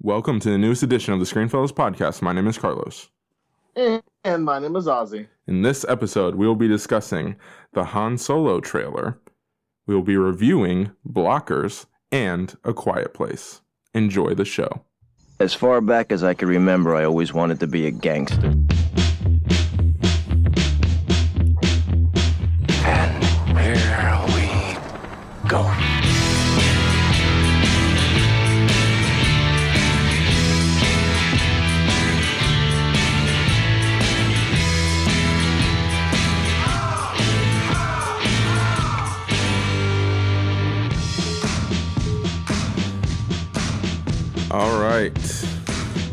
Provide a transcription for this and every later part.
Welcome to the newest edition of the Screenfellows podcast. My name is Carlos. And my name is Ozzy. In this episode, we will be discussing the Han Solo trailer. We will be reviewing Blockers and A Quiet Place. Enjoy the show. As far back as I can remember, I always wanted to be a gangster.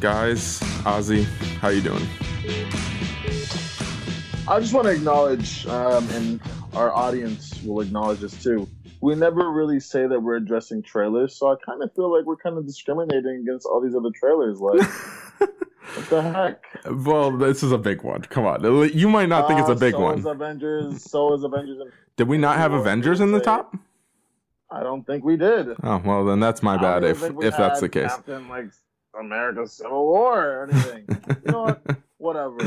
Guys, Ozzy, how you doing? I just want to acknowledge, um, and our audience will acknowledge this too. We never really say that we're addressing trailers, so I kind of feel like we're kind of discriminating against all these other trailers. Like, what the heck? Well, this is a big one. Come on, you might not think it's a Uh, big so one. Is Avengers, so is Avengers. And Did we not have Well, Avengers in the top? I don't think we did. Oh well, then that's my bad if if that's the case. Captain like America's Civil War or anything. you know what? Whatever.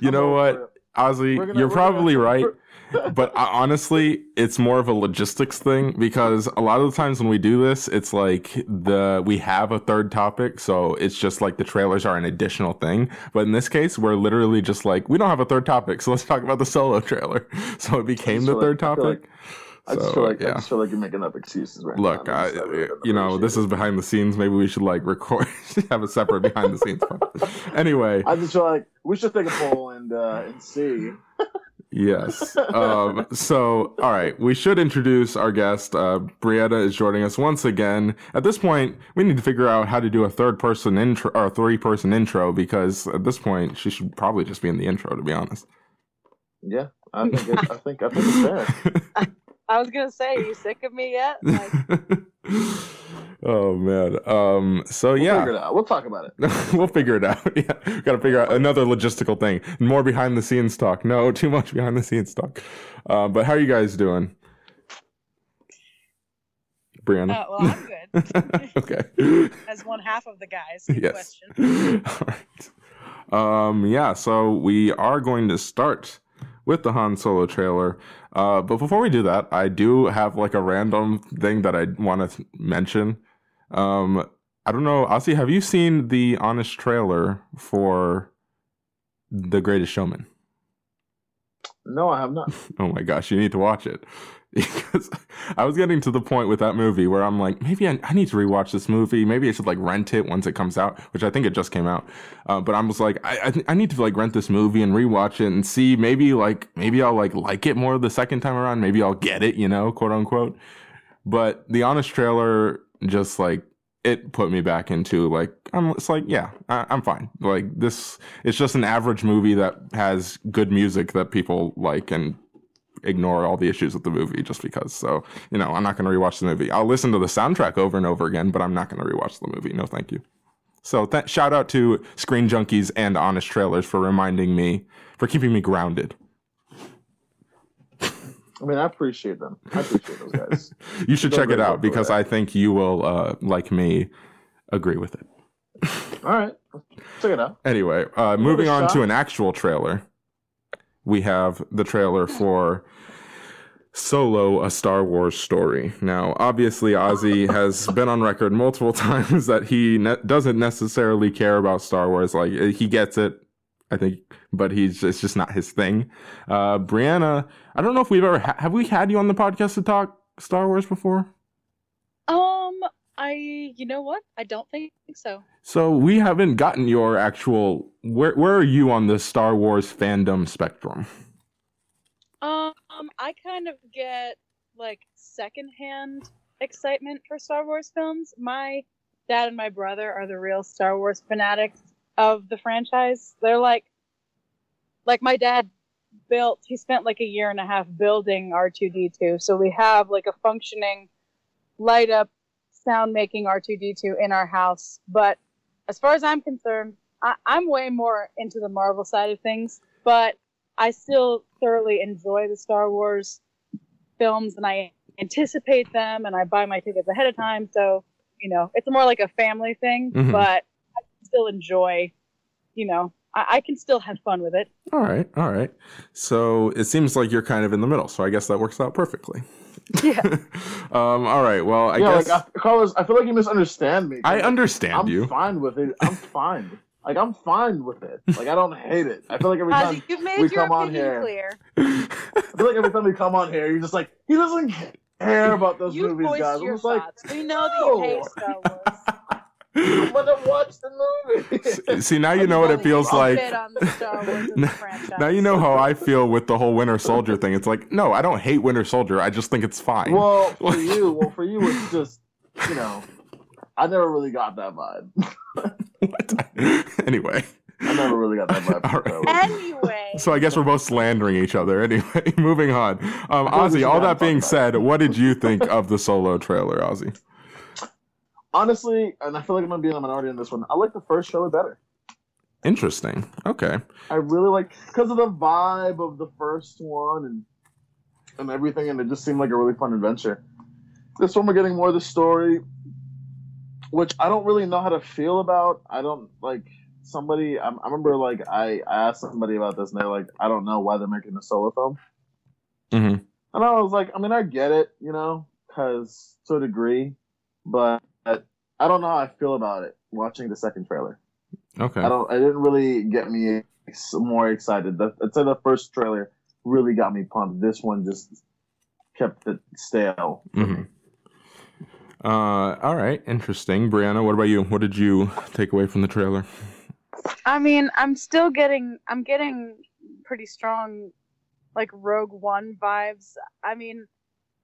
You know what, Ozzy, gonna- you're probably gonna- right. but I, honestly, it's more of a logistics thing because a lot of the times when we do this, it's like the we have a third topic, so it's just like the trailers are an additional thing. But in this case, we're literally just like we don't have a third topic, so let's talk about the solo trailer. So it became the third like- feel topic. I just So, feel like I just feel like you're making up excuses right Look, now. Really you know, this is behind the scenes. Maybe we should like record, have a separate behind the scenes. part. Anyway. I just feel like we should take a poll and uh, and see. Yes. Um, so, all right, we should introduce our guest. Uh, Brietta is joining us once again. At this point, we need to figure out how to do a third person intro or a three person intro because at this point, she should probably just be in the intro, to be honest. Yeah, I think it, I think I think it's fair. I was gonna say, you sick of me yet? Like, oh man. Um. So We'll yeah. figure it out. We'll talk about it. we'll figure it out. Yeah, we got to figure out another logistical thing. More behind the scenes talk. No, too much behind the scenes talk. Uh, but how are you guys doing, Brianna? uh, well, I'm good. okay. As one half of the guys. Good yes. question. All right. Um, yeah, so we are going to start with the Han Solo trailer. Uh, but before we do that, I do have like a random thing that I want to mention. Um, I don't know, Ozzy, have you seen the honest trailer for The Greatest Showman? No, I have not. Oh my gosh, you need to watch it. Because I was getting to the point with that movie where I'm like, maybe I, I need to rewatch this movie. Maybe I should like rent it once it comes out, which I think it just came out. Uh, but I was like, I, I, th- I need to like rent this movie and rewatch it and see maybe like, maybe I'll like like it more the second time around. Maybe I'll get it, you know, quote unquote. But the honest trailer just like, it put me back into like, I'm, it's like, yeah, I, I'm fine. Like this, it's just an average movie that has good music that people like and ignore all the issues with the movie just because. So, you know, I'm not going to rewatch the movie. I'll listen to the soundtrack over and over again, but I'm not going to rewatch the movie. No, thank you. So, th- shout out to Screen Junkies and Honest Trailers for reminding me, for keeping me grounded. I mean, I appreciate them. I appreciate those guys. You should check it out because. I think you will, uh, like me, agree with it. All right, check it out. Anyway, uh, moving on shot. to an actual trailer. We have the trailer for Solo, a Star Wars story. Now, obviously, Ozzy has been on record multiple times that he ne- doesn't necessarily care about Star Wars. Like, he gets it, I think, but he's it's just not his thing. Uh, Brianna, I don't know if we've ever ha- have we had you on the podcast to talk Star Wars before. Um, I, you know what? I don't think so. So we haven't gotten your actual. Where where are you on the Star Wars fandom spectrum? Um, I kind of get like secondhand excitement for Star Wars films. My dad and my brother are the real Star Wars fanatics of the franchise. They're like, like my dad built. He spent like a year and a half building R two D two. So we have like a functioning, light up, sound making R two D two in our house. But as far as I'm concerned, I, I'm way more into the Marvel side of things. But I still thoroughly enjoy the Star Wars films and I anticipate them and I buy my tickets ahead of time. So you know, it's more like a family thing, Mhm. but I still enjoy, you know, I, I can still have fun with it. All right, all right. So it seems like you're kind of in the middle. So I guess that works out perfectly. Yeah. um. All right. Well, I yeah, guess like I, Carlos, I feel like you misunderstand me. I Like, understand I'm you. fine with it. I'm fine. Like I'm fine with it. Like I don't hate it. I feel like every Ozzy, time you've made we your come on here- clear. I feel like every time we come on here, you're just like he doesn't care about those You movies, voiced guys. I'm your just like, thoughts. We know that you hate no. Star Wars. I'm gonna watch the movie. See, now you know what it feels like. bit on the Star Wars as a franchise. Now you know how I feel with the whole Winter Soldier thing. It's like, no, I don't hate Winter Soldier. I just think it's fine. well, for you, well, for you, it's just you know, I never really got that vibe. What? anyway, I never really got that vibe. All from Star right. Anyway, so I guess we're both slandering each other. Anyway, moving on. Um, I thought we Ozzy, all that being said, what did you think of the solo trailer, Ozzy? Honestly, and I feel like I'm gonna be in the minority on this one. I like the first trailer better. Interesting. Okay. I really like because of the vibe of the first one and and everything, and it just seemed like a really fun adventure. This one we're getting more of the story, which I don't really know how to feel about. I don't like somebody. I, I remember like I, I asked somebody about this, and they're like, I don't know why they're making a solo film. hmm And I was like, I mean, I get it, you know, because to a degree, but I don't know how I feel about it watching the second trailer. Okay. I don't. It didn't really get me ex- more excited. The, I'd say the first trailer really got me pumped. This one just kept it stale. hmm Uh, all right. Interesting. Brianna, what about you? What did you take away from the trailer? I mean, I'm still getting, I'm getting pretty strong, like Rogue One vibes. I mean,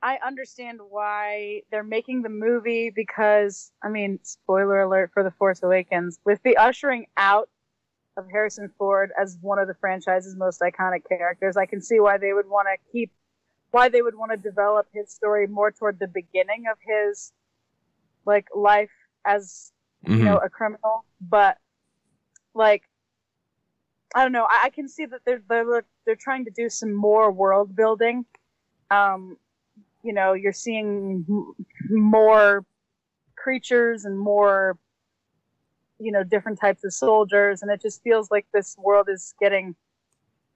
I understand why they're making the movie because, I mean, spoiler alert for The Force Awakens, with the ushering out of Harrison Ford as one of the franchise's most iconic characters, I can see why they would want to keep, why they would want to develop his story more toward the beginning of his, like, life as Mhm. you know, a criminal, but like I don't know. I, I can see that they're they're they're trying to do some more world building. Um, you know, you're seeing more creatures and more, you know, different types of soldiers, and it just feels like this world is getting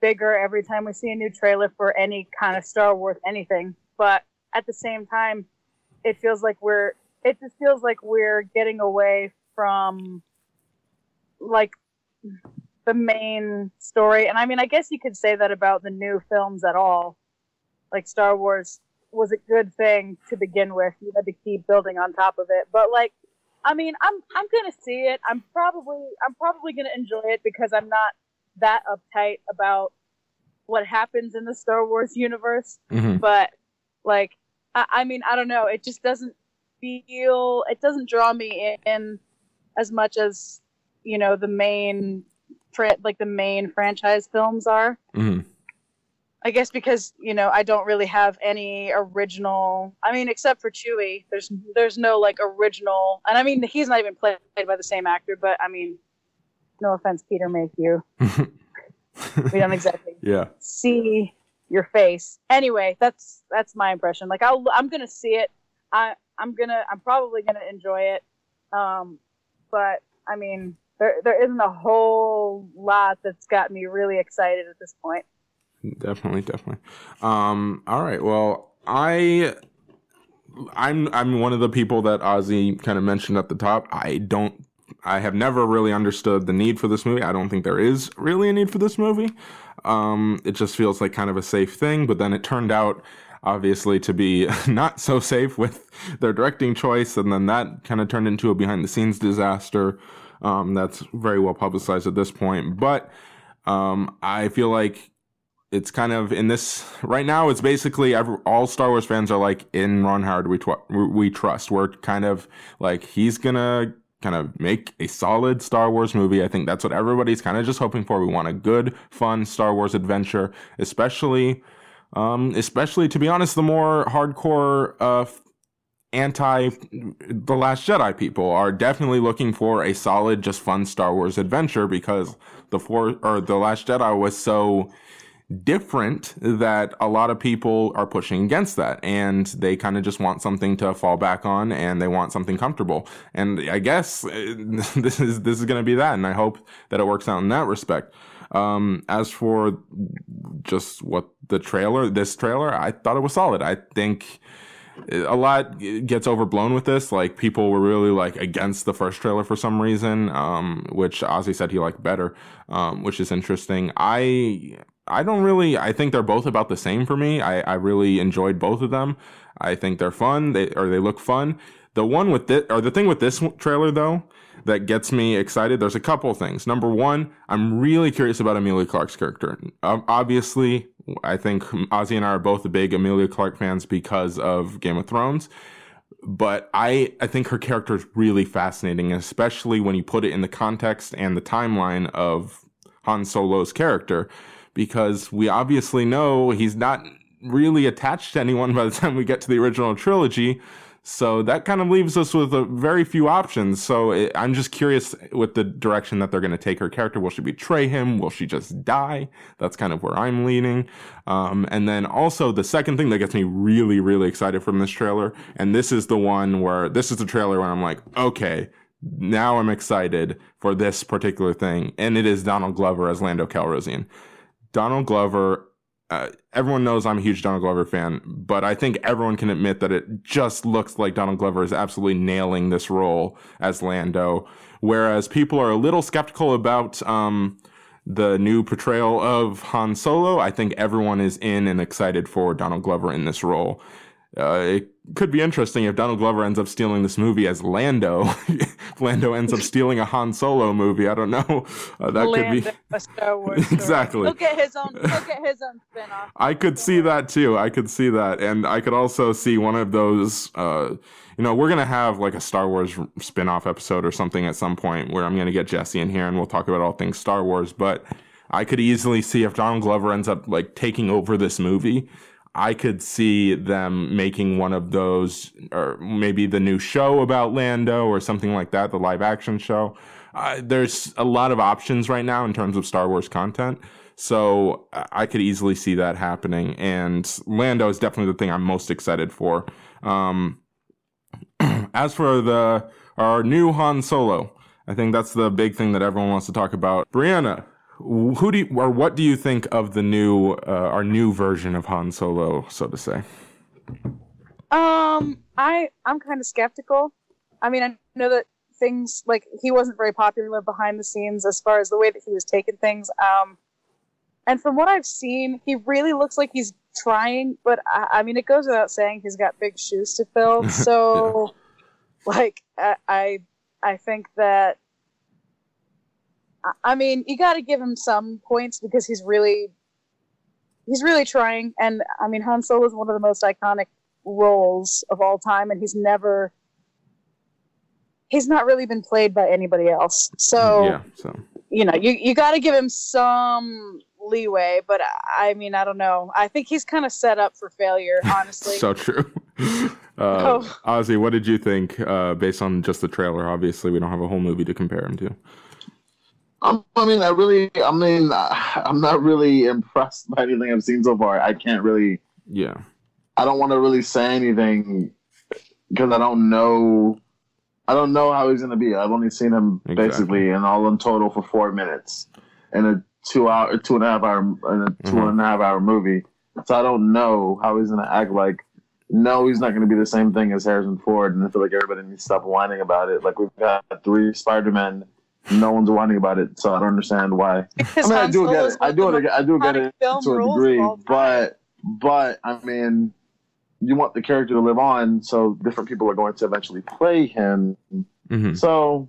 bigger every time we see a new trailer for any kind of Star Wars anything. But at the same time, it feels like we're it just feels like we're getting away from like the main story. And I mean, I guess you could say that about the new films at all. Like Star Wars was a good thing to begin with. You had to keep building on top of it. But like, I mean, I'm I'm gonna see it. I'm probably I'm probably gonna enjoy it because I'm not that uptight about what happens in the Star Wars universe Mhm. but like I, I mean i don't know it just doesn't feel it doesn't draw me in as much as you know the main like the main franchise films are Mhm. I guess because you know i don't really have any original i mean except for chewie there's there's no like original and i mean he's not even played by the same actor but i mean no offense peter mayhew we don't exactly yeah. see your face. Anyway, that's that's my impression. Like I'll I'm gonna see it. I I'm gonna I'm probably gonna enjoy it. Um, but I mean there there isn't a whole lot that's got me really excited at this point. Definitely, definitely. Um, all right. Well, I, I'm I'm one of the people that Ozzy kind of mentioned at the top. I don't. I have never really understood the need for this movie. I don't think there is really a need for this movie. Um, it just feels like kind of a safe thing, but then it turned out obviously to be not so safe with their directing choice, and then that kind of turned into a behind the scenes disaster. Um, that's very well publicized at this point, but um, I feel like it's kind of in this right now. It's basically every, all Star Wars fans are like in Ron Howard. We tw- we trust. We're kind of like he's gonna kind of make a solid Star Wars movie. I think that's what everybody's kind of just hoping for. We want a good, fun Star Wars adventure, especially, um, especially to be honest, the more hardcore, uh, anti the last jedi people are definitely looking for a solid just fun star wars adventure because the four or the last jedi was so different that a lot of people are pushing against that. And they kind of just want something to fall back on and they want something comfortable. And i guess uh, this is this is going to be that. And i hope that it works out in that respect. Um, as for just what the trailer this trailer i thought it was solid. I think a lot gets overblown with this. Like people were really like against the first trailer for some reason, um, which Ozzy said he liked better, um, which is interesting. I I don't really. I think they're both about the same for me. I, I really enjoyed both of them. I think they're fun. They or they look fun. The one with this or the thing with this trailer though that gets me excited. There's a couple things. Number one, I'm really curious about Emilia Clarke's character. Obviously, I think Ozzy and I are both big Emilia Clarke fans because of Game of Thrones. But I, I think her character is really fascinating, especially when you put it in the context and the timeline of Han Solo's character because we obviously know he's not really attached to anyone by the time we get to the original trilogy. So that kind of leaves us with a very few options. So it, I'm just curious with the direction that they're going to take her character. Will she betray him? Will she just die? That's kind of where I'm leaning. Um, and then also the second thing that gets me really, really excited from this trailer, and this is the one where this is the trailer where I'm like, okay, now I'm excited for this particular thing, and it is Donald Glover as Lando Calrissian. Donald Glover, uh, everyone knows I'm a huge Donald Glover fan, but I think everyone can admit that it just looks like Donald Glover is absolutely nailing this role as Lando. Whereas people are a little skeptical about um, the new portrayal of Han Solo, I think everyone is in and excited for Donald Glover in this role. Uh, it could be interesting if Donald Glover ends up stealing this movie as Lando. Lando ends up stealing a Han Solo movie. I don't know. Uh, that Lando, could be Star Wars exactly. He'll get his own. He'll get his own spinoff. I could see that too. I could see that, and I could also see one of those. Uh, you know, we're gonna have like a Star Wars spin-off episode or something at some point where I'm gonna get Jesse in here and we'll talk about all things Star Wars. But I could easily see if Donald Glover ends up like taking over this movie. I could see them making one of those, or maybe the new show about Lando or something like that, the live action show. Uh, there's a lot of options right now in terms of Star Wars content. So I could easily see that happening. And Lando is definitely the thing I'm most excited for. Um, as for the our new Han Solo, I think that's the big thing that everyone wants to talk about. Brianna, who do you, or what do you think of the new uh, our new version of Han Solo, so to say? Um, I I'm kind of skeptical. I mean, I know that things like he wasn't very popular behind the scenes as far as the way that he was taking things. Um, and from what I've seen, he really looks like he's trying, but I, I mean, it goes without saying he's got big shoes to fill. So, like, I, I I think that I- mean, you got to give him some points because he's really, he's really trying. And I mean, Han Solo is one of the most iconic roles of all time, and he's never, he's not really been played by anybody else. So yeah, so you know, you you got to give him some leeway. But I mean, I don't know. I think he's kind of set up for failure, honestly. so true. Oh. Uh, Ozzy, what did you think uh, based on just the trailer? Obviously, we don't have a whole movie to compare him to. Um, I mean, I really, I mean, I- I'm not really impressed by anything I've seen so far. I can't really, Yeah, I don't want to really say anything because I don't know, I don't know how he's gonna be. I've only seen him Exactly. basically in all in total for four minutes in a two hour, two and a half hour, in a two Mhm. and a half hour movie. So I don't know how he's gonna act like. No, he's not gonna be the same thing as Harrison Ford, and I feel like everybody needs to stop whining about it. Like we've got three Spider Men. No one's whining about it, so I don't understand why. Because I mean, I Han do get it. I do it. I do get it to a degree, but but I mean, you want the character to live on, so different people are going to eventually play him. hmm So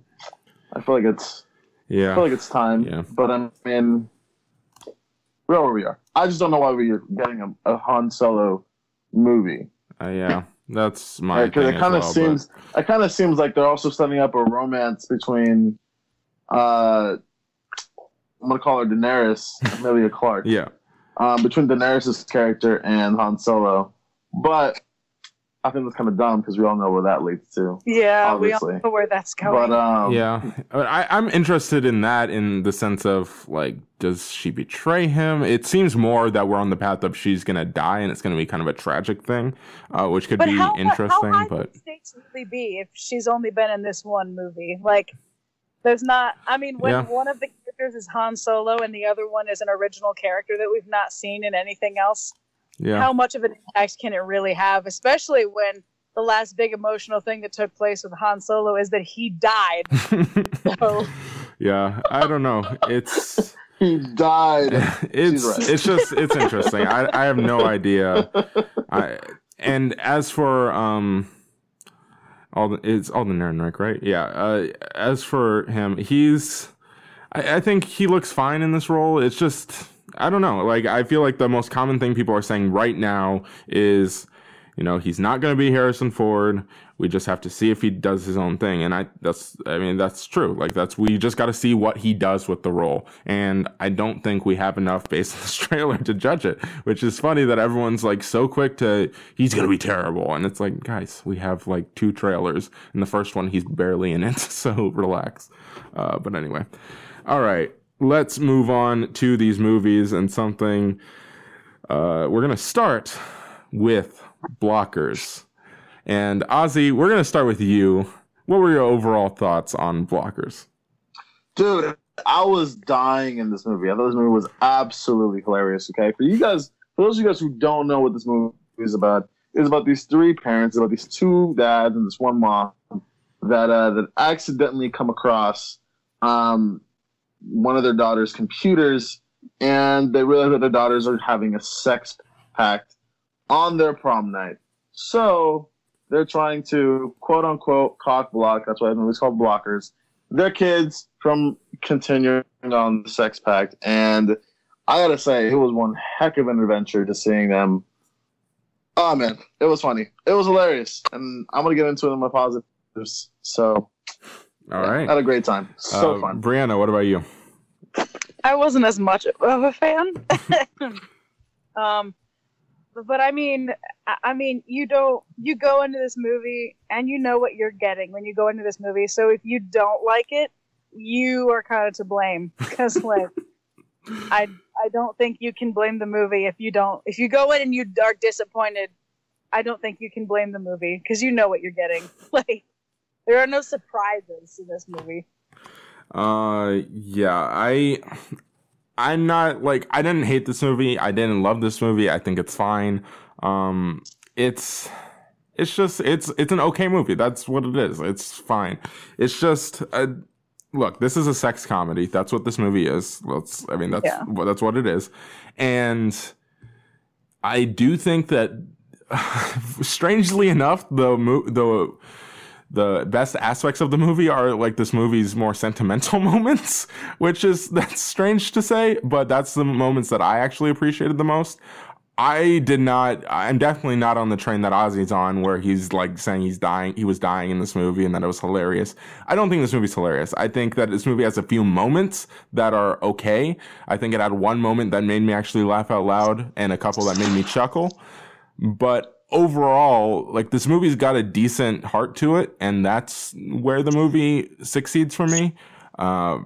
I feel like it's yeah, I yeah, feel like it's time. Yeah. But I mean, we're where we are. I just don't know why we're getting a, a Han Solo movie. Uh, yeah. That's my Because thing it kind of well, seems it kind of seems like they're also setting up a romance between uh I'm gonna call her Daenerys, Emilia Clarke. yeah, um, between Daenerys' character and Han Solo. But I think that's kind of dumb because we all know where that leads to. Yeah, Obviously. we all know where that's going. But um, yeah, but I, I'm interested in that in the sense of like, does she betray him? It seems more that we're on the path of she's gonna die, and it's gonna be kind of a tragic thing, uh, which could but be how, interesting. how high but would the stakes really be if she's only been in this one movie? Like, there's not. I mean, when Yeah. one of the characters is Han Solo and the other one is an original character that we've not seen in anything else, yeah, how much of an impact can it really have? Especially when the last big emotional thing that took place with Han Solo is that he died. So, yeah, I don't know. It's he died. it's right. it's just it's interesting. I I have no idea. I and as for um Alden it's all Alden Ehrenreich, right? Yeah. Uh, as for him, he's I, I think he looks fine in this role. It's just I don't know. Like I feel like the most common thing people are saying right now is you know, he's not going to be Harrison Ford. We just have to see if he does his own thing. And I, that's, I mean, that's true. Like, that's, we just got to see what he does with the role. And I don't think we have enough based on this trailer to judge it, which is funny that everyone's like so quick to, he's going to be terrible. And it's like, guys, we have like two trailers. And the first one, he's barely in it. So relax. Uh, but anyway. All right. Let's move on to these movies and something. Uh, we're going to start with blockers. And Ozzy, we're going to start with you. What were your overall thoughts on blockers? Dude, I was dying in this movie. I thought this movie was absolutely hilarious. Okay, for you guys, for those of you guys who don't know what this movie is about, it's about these three parents, about these two dads and this one mom that uh, that accidentally come across um, one of their daughter's computers, and they realize that their daughters are having a sex pact on their prom night. So they're trying to quote unquote cock block. That's why the movie's called Blockers. Their kids from continuing on the sex pact, and I gotta say, it was one heck of an adventure to seeing them. Oh man, it was funny. It was hilarious, and I'm gonna get into it in my positives. So, All yeah, right. had a great time. So Uh, fun. Brianna, what about you? I wasn't as much of a fan. um, but I mean, I- I mean, you don't. You go into this movie and you know what you're getting when you go into this movie. So if you don't like it, you are kind of to blame because like. I I don't think you can blame the movie if you don't if you go in and you are disappointed. I don't think you can blame the movie because you know what you're getting. Like there are no surprises in this movie. Uh, yeah, I, I'm not like I didn't hate this movie. I didn't love this movie. I think it's fine. Um, it's, it's just it's it's an okay movie. That's what it is. It's fine. It's just a look. This is a sex comedy. That's what this movie is. Let's. I mean, that's Yeah. that's what it is. And I do think that, strangely enough, the mo- the the best aspects of the movie are like this movie's more sentimental moments, which is that's strange to say, but that's the moments that I actually appreciated the most. I did not. I'm definitely not on the train that Ozzy's on, where he's like saying he's dying. He was dying in this movie, and that it was hilarious. I don't think this movie's hilarious. I think that this movie has a few moments that are okay. I think it had one moment that made me actually laugh out loud, and a couple that made me chuckle. But overall, like this movie's got a decent heart to it, and that's where the movie succeeds for me. Uh,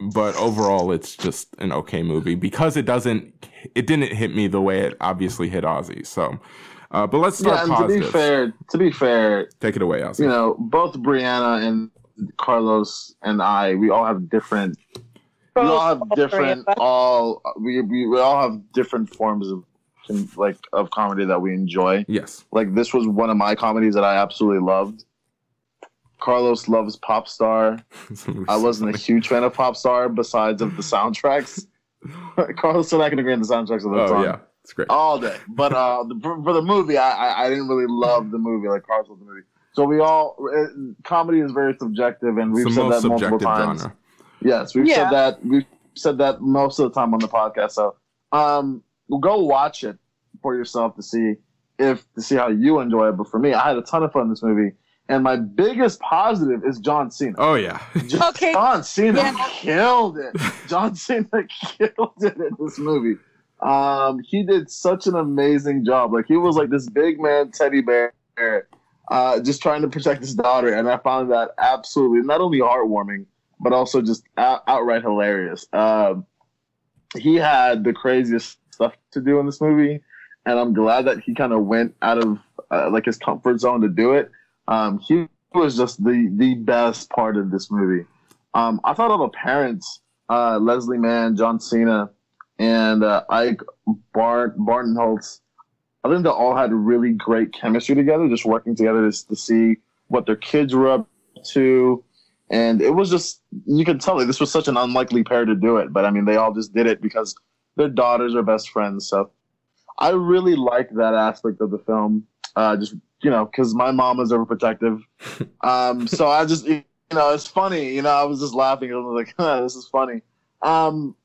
but overall, it's just an okay movie because it doesn't, it didn't hit me the way it obviously hit Ozzy. So, uh, but let's Yeah, start and to be fair, to be fair, Take it away, Ozzy. you know, both Brianna and Carlos and I, we all have different we all have Both- all three of different all we, we, we all have different forms of like of comedy that we enjoy yes. like this was one of my comedies that i absolutely loved carlos loves pop star i wasn't a huge fan of pop star besides of the soundtracks carlos and i can agree on the soundtracks of the Oh song yeah, it's great. all day. But uh, the, for, for the movie, I, I I didn't really love the movie like Carlos loved the movie. So we all uh, comedy is very subjective, and we've said that multiple times. genre. Yes, we've Yeah. said that. We've said that most of the time on the podcast. So, um, go watch it for yourself to see if to see how you enjoy it. But for me, I had a ton of fun in this movie, and my biggest positive is John Cena. Oh yeah. John Okay. Cena Yeah. killed it. John Cena killed it in this movie. Um, he did such an amazing job. Like he was like this big man teddy bear uh, just trying to protect his daughter, and I found that absolutely not only heartwarming but also just out- outright hilarious. Um, he had the craziest stuff to do in this movie, and I'm glad that he kind of went out of uh, like his comfort zone to do it. Um, he was just the the best part of this movie. Um, I thought all the parents, uh, Leslie Mann, John Cena, and uh, Ike Bart Barinholtz, I think they all had really great chemistry together, just working together to, to see what their kids were up to. And it was just, you could tell like, this was such an unlikely pair to do it. But I mean, they all just did it because their daughters are best friends. So I really like that aspect of the film. Uh, just, you know, because my mom is overprotective. Um, so I just, you know, it's funny. You know, I was just laughing. I was like, huh, this is funny. Um,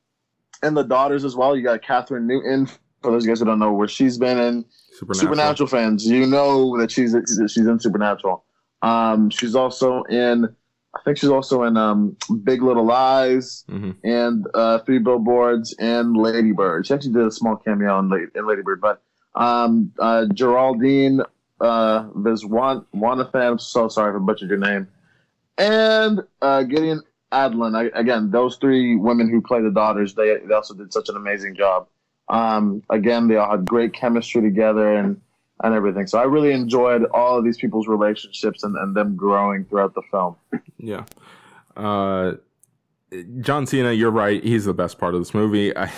and the daughters as well. You got Kathryn Newton. For those you guys who don't know where she's been in, Supernatural. Supernatural fans, you know that she's she's in Supernatural. Um, she's also in, I think she's also in um, Big Little Lies Mhm. and uh, Three Billboards and Lady Bird. She actually did a small cameo in, La- in Lady Bird, but um, uh, Geraldine uh, Viswanathan. I'm so sorry if I butchered your name, and uh, Gideon Adlon. I, again, those three women who play the daughters, they, they also did such an amazing job. Um, again, they all had great chemistry together and and everything. So I really enjoyed all of these people's relationships and, and them growing throughout the film. Yeah. Uh, John Cena, you're right. He's the best part of this movie. I,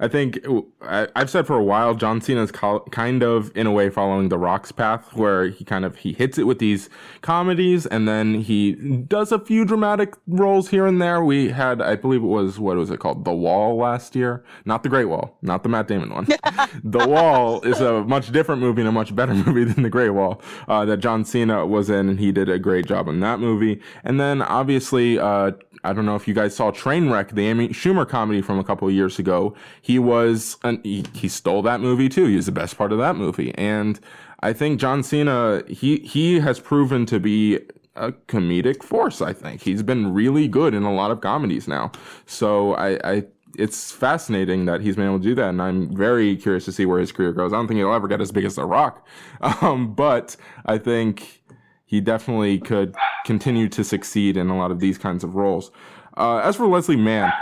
I think I, I've said for a while, John Cena's co- kind of in a way following the Rock's path, where he kind of he hits it with these comedies, and then he does a few dramatic roles here and there. We had, I believe it was what was it called, The Wall last year, not the Great Wall, not the Matt Damon one. the Wall is a much different movie and a much better movie than the Great Wall uh, that John Cena was in, and he did a great job in that movie. And then obviously, uh, I don't know if you guys saw Trainwreck, the Amy Schumer comedy from a couple of years ago. He was an, he, he stole that movie too. He was the best part of that movie, and I think John Cena he he has proven to be a comedic force. I think he's been really good in a lot of comedies now. So I, I it's fascinating that he's been able to do that, and I'm very curious to see where his career goes. I don't think he'll ever get as big as The Rock, um, but I think he definitely could continue to succeed in a lot of these kinds of roles. Uh, as for Leslie Mann,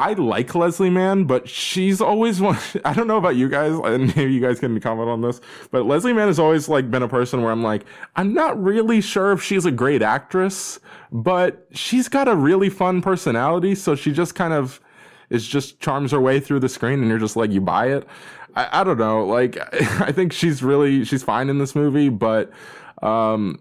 I like Leslie Mann, but she's always one. I don't know about you guys, and maybe you guys can comment on this, but Leslie Mann has always like been a person where I'm like, I'm not really sure if she's a great actress, but she's got a really fun personality, so she just kind of is just charms her way through the screen, and you're just like, you buy it. I, I don't know, like I think she's really she's fine in this movie, but um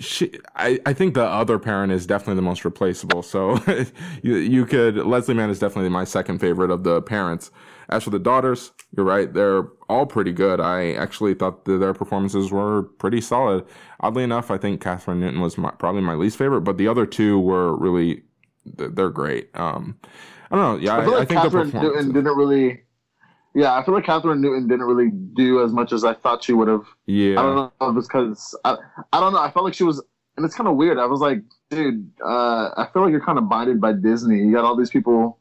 she I, I think the other parent is definitely the most replaceable so you, you could leslie mann is definitely my second favorite of the parents. As for the daughters you're right they're all pretty good. I actually thought that their performances were pretty solid. Oddly enough i think kathryn newton was my, probably my least favorite but the other two were really they're great. Um i don't know yeah I feel i, like I think the Kathryn Newton didn't really. Yeah, I feel like Kathryn Newton didn't really do as much as I thought she would have. yeah I don't know if it's because I, I don't know. I felt like she was, and it's kind of weird. I was like, dude, uh, I feel like you're kind of binded by Disney. You got all these people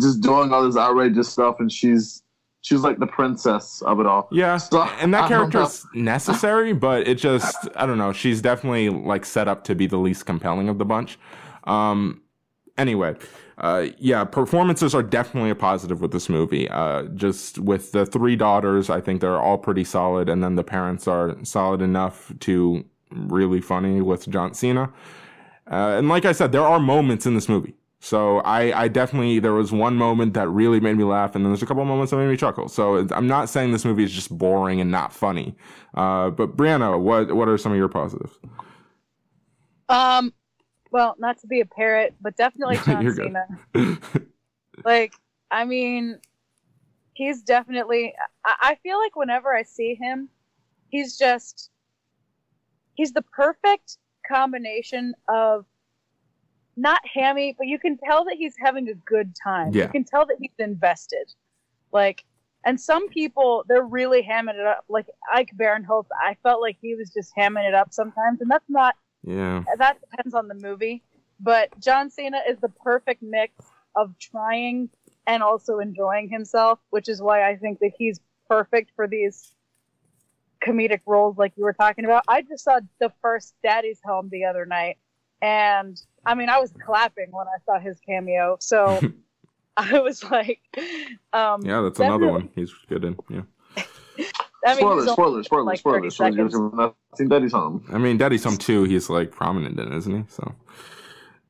just doing all this outrageous stuff, and she's she's like the princess of it all. Yeah, So, and that character's necessary, but it just I don't know. She's definitely like set up to be the least compelling of the bunch. Um, anyway, uh, yeah, performances are definitely a positive with this movie. Uh, just with the three daughters, I think they're all pretty solid, and then the parents are solid enough to really funny with John Cena. Uh, and like I said, there are moments in this movie. So I, I definitely there was one moment that really made me laugh, and then there's a couple moments that made me chuckle. So I'm not saying this movie is just boring and not funny. Uh, but Brianna, what what are some of your positives? Um, well, not to be a parrot, but definitely John. Cena. Like, I mean, he's definitely. I, I feel like whenever I see him, he's just. He's the perfect combination of not hammy, but you can tell that he's having a good time. Yeah. You can tell that he's invested. Like, and some people, they're really hamming it up. Like Ike Barinholtz, I felt like he was just hamming it up sometimes, and that's not yeah, that depends on the movie. But John Cena is the perfect mix of trying and also enjoying himself, which is why I think that he's perfect for these comedic roles like you were talking about. I just saw the first Daddy's Home the other night, and I mean, I was clapping when I saw his cameo. So I was like, um, Yeah, that's another one. He's good in. Yeah. I mean, spoilers, he's only spoilers, spoilers, like spoilers. 30 spoilers. seconds. You've seen Daddy's Home. I mean, Daddy's Home too. he's like prominent in, isn't he? So.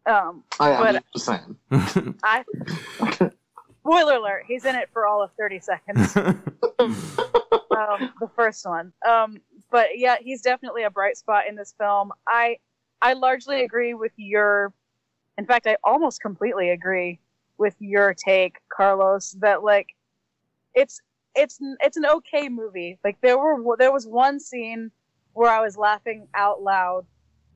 Um, I am But- just saying. I spoiler alert, he's in it for all of thirty seconds. um, the first one. Um, but yeah, he's definitely a bright spot in this film. I I largely agree with your. In fact, I almost completely agree with your take, Carlos. That like, it's it's it's an okay movie. Like there were there was one scene where I was laughing out loud.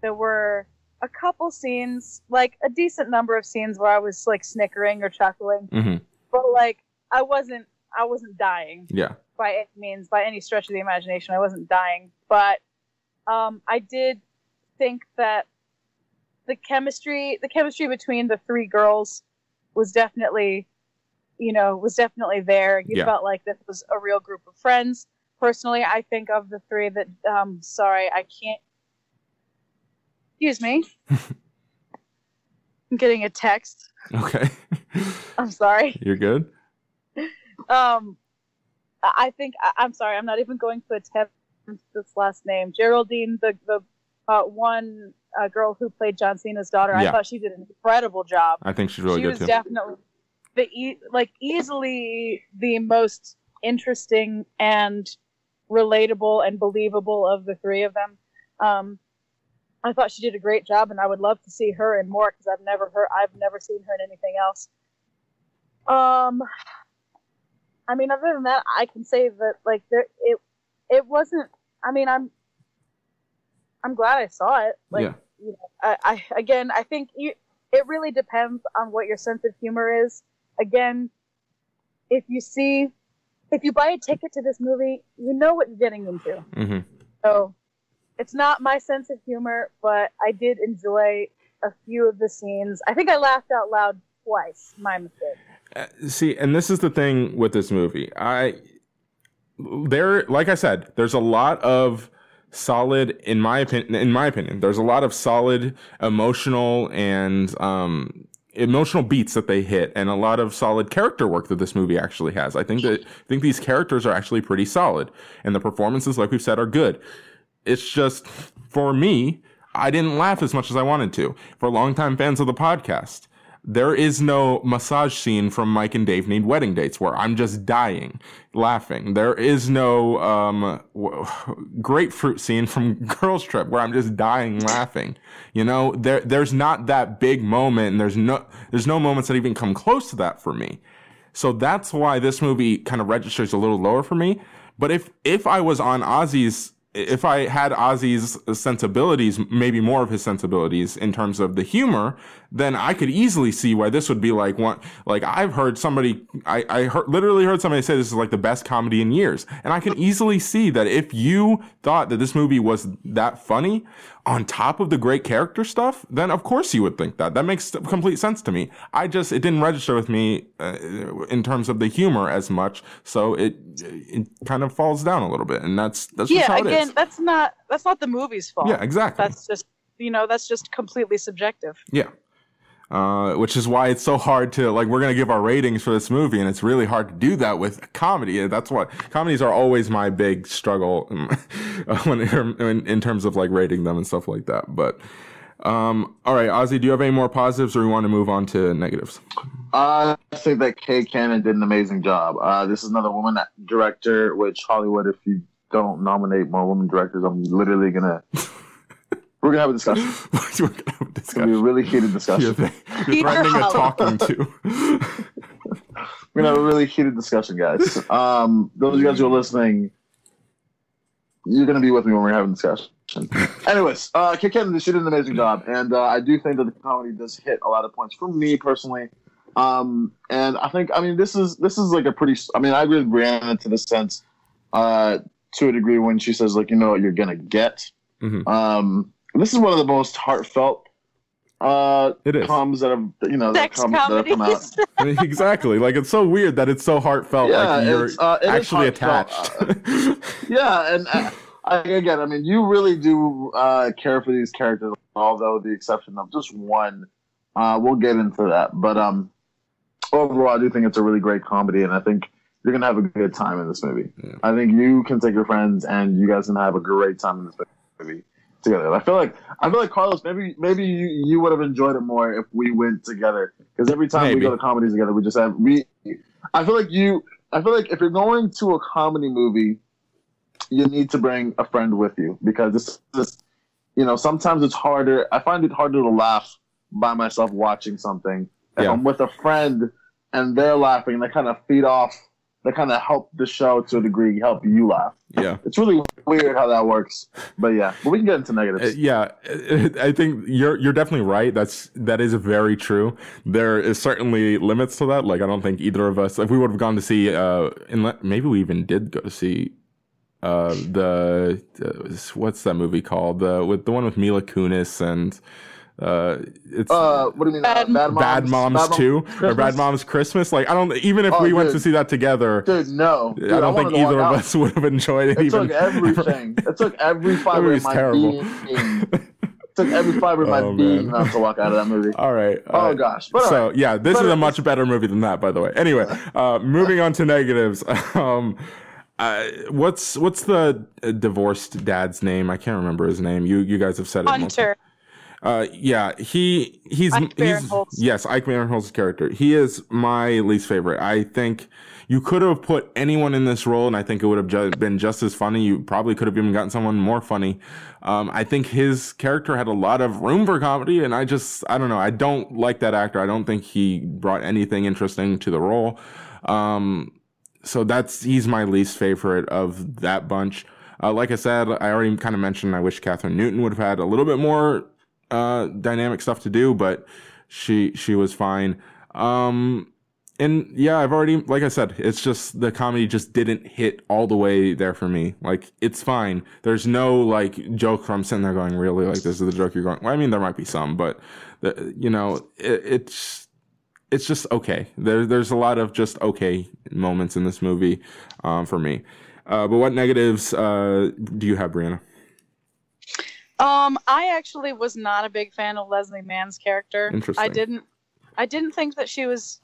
There were a couple scenes, like a decent number of scenes where I was like snickering or chuckling, hmm but like I wasn't I wasn't dying Yeah. by any means, by any stretch of the imagination. I wasn't dying, but um, I did think that the chemistry, the chemistry between the three girls, was definitely, you know, was definitely there. You Yeah. felt like this was a real group of friends. Personally, I think of the three that, um, sorry, I can't. Excuse me. I'm getting a text. Okay. I'm sorry. You're good? Um, I think I, I'm sorry. I'm not even going to attempt this last name. Geraldine, the the uh, one uh, girl who played John Cena's daughter. I thought she did an incredible job. I think she's really she good was too. definitely the e- like easily the most interesting and relatable and believable of the three of them. Um, I thought she did a great job, and I would love to see her in more because I've never heard, I've never seen her in anything else. Um, I mean, other than that, I can say that like there, it, it wasn't. I mean, I'm, I'm glad I saw it. Like, Yeah. you know, I, I again, I think you, it really depends on what your sense of humor is. Again, if you see, if you buy a ticket to this movie, you know what you're getting into. hmm So it's not my sense of humor, but I did enjoy a few of the scenes. I think I laughed out loud twice. My mistake. Uh, see, and this is the thing with this movie. I there, like I said, there's a lot of solid, in my opinion. In my opinion, there's a lot of solid emotional and um, emotional beats that they hit, and a lot of solid character work that this movie actually has. I think that I think these characters are actually pretty solid, and the performances, like we've said, are good. It's just for me, I didn't laugh as much as I wanted to. For longtime fans of the podcast, there is no massage scene from Mike and Dave Need Wedding Dates where I'm just dying laughing. There is no um, grapefruit scene from Girls Trip where I'm just dying laughing. You know, there there's not that big moment, and there's no there's no moments that even come close to that for me. So that's why this movie kind of registers a little lower for me. But if if I was on Ozzy's if I had Ozzy's sensibilities, maybe more of his sensibilities in terms of the humor, then I could easily see why this would be like one. Like I've heard somebody, I, I heard, literally heard somebody say this is like the best comedy in years, and I can easily see that if you thought that this movie was that funny, on top of the great character stuff, then of course you would think that. That makes complete sense to me. I just it didn't register with me uh, in terms of the humor as much, so it it kind of falls down a little bit, and that's that's just yeah, how it is. again, that's not that's not the movie's fault. Yeah, exactly. That's just you know that's just completely subjective. yeah. Uh, which is why it's so hard to like. We're gonna give our ratings for this movie, and it's really hard to do that with comedy. That's what comedies are always my big struggle when in, in terms of like rating them and stuff like that. But um, all right, Ozzy, do you have any more positives, or we want to move on to negatives? I think that Kay Cannon did an amazing job. Uh, this is another woman director, which Hollywood, if you don't nominate more women directors, I'm literally gonna. We're gonna have a discussion. We're gonna have a It's gonna be a really heated You're, discussion. you're Peter threatening a talking to. We're gonna have a really heated discussion, guys. Um, those of you guys who are listening, you're gonna be with me when we're having a discussion. Anyways, uh, Kay Cannon, she did an amazing job, and uh, I do think that the comedy does hit a lot of points for me personally. Um, and I think, I mean, this is this is like a pretty. I mean, I agree with Brianna to the sense, uh, to a degree when she says like, you know what you're gonna get. Mhm. Um, this is one of the most heartfelt uh It is. coms that have you know that, Sex come, that have come out. exactly. Like it's so weird that it's so heartfelt. Yeah, like you're it's, uh, actually heartfelt. attached. Yeah, and uh, I, again, I mean, you really do uh, care for these characters, although the exception of just one. Uh, we'll get into that, but um, overall, I do think it's a really great comedy, and I think you're gonna have a good time in this movie. Yeah. I think you can take your friends, and you guys can have a great time in this movie together. I feel like I feel like Carlos, maybe maybe you, you would have enjoyed it more if we went together, because every time Maybe. we go to comedies together, we just have we. I feel like you. I feel like if you're going to a comedy movie, you need to bring a friend with you because this is, you know, sometimes it's harder. I find it harder to laugh by myself watching something. If Yeah. I'm with a friend and they're laughing, and they kind of feed off. They kind of help the show to a degree, help you laugh. Yeah. It's really weird how that works, but yeah. But we can get into Uh, negatives. yeah, uh, I think you're you're definitely right. That's that is very true. There is certainly limits to that. Like I don't think either of us, if we would have gone to see, uh, inle- maybe we even did go to see, uh, the uh, what's that movie called? The with the one with Mila Kunis and uh, it's Uh, what do you mean? Bad- uh, bad moms, Bad Moms Bad Mom- Two or Bad Moms Christmas. Like I don't even if Oh, we went to see that together. Dude, no. Dude, I don't wanted think either of us would have enjoyed it. It even took everything. it took every fiber of my terrible. being. It took every fiber of my Oh, being not to walk out of that movie. All right. all Oh right. gosh. But so alright. yeah, this But is a much better movie than that, by the way. Anyway, uh, moving on to negatives. Um, uh, what's what's the uh, divorced dad's name? I can't remember his name. You you guys have said it. multiple- Hunter. Uh, yeah, he he's Ike he's yes, Ike Barinholtz's character. He is my least favorite. I think you could have put anyone in this role, and I think it would have ju- been just as funny. You probably could have even gotten someone more funny. Um, I think his character had a lot of room for comedy, and I just I don't know. I don't like that actor. I don't think he brought anything interesting to the role. Um, so that's he's my least favorite of that bunch. Uh, like I said, I already kind of mentioned I wish Kathryn Newton would have had a little bit more uh, dynamic stuff to do, but she she was fine. Um, and yeah, I've already like I said, it's just the comedy just didn't hit all the way there for me. Like it's fine. There's no like joke from sitting there going, really, like this is the joke you're going. Well, I mean, there might be some, but the, you know, it, it's it's just okay. There there's a lot of just okay moments in this movie um, for me. Uh, but what negatives uh, do you have, Brianna? Um, I actually was not a big fan of Leslie Mann's character. Interesting. I didn't I didn't think that she was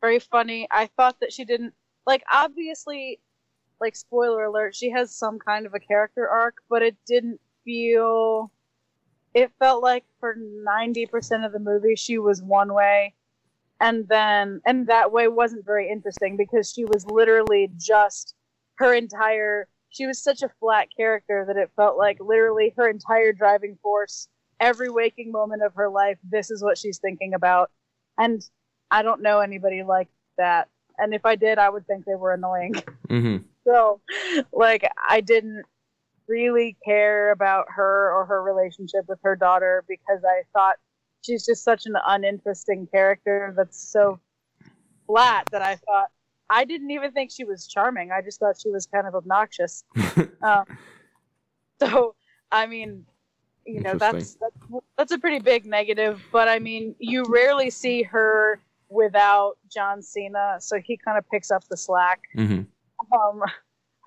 very funny. I thought that she didn't like obviously like spoiler alert, she has some kind of a character arc, but it didn't feel it felt like for 90% of the movie she was one way and then and that way wasn't very interesting because she was literally just her entire she was such a flat character that it felt like literally her entire driving force every waking moment of her life this is what she's thinking about. And i don't know anybody like that. And if i did i would think they were annoying. Mm-hmm. so like i didn't really care about her or her relationship with her daughter because i thought she's just such an uninteresting character that's so flat that i thought i didn't even think she was charming. I just thought she was kind of obnoxious. Um, so i mean you know that's, that's that's a pretty big negative but i mean you rarely see her without john cena so he kind of picks up the slack. Hmm um,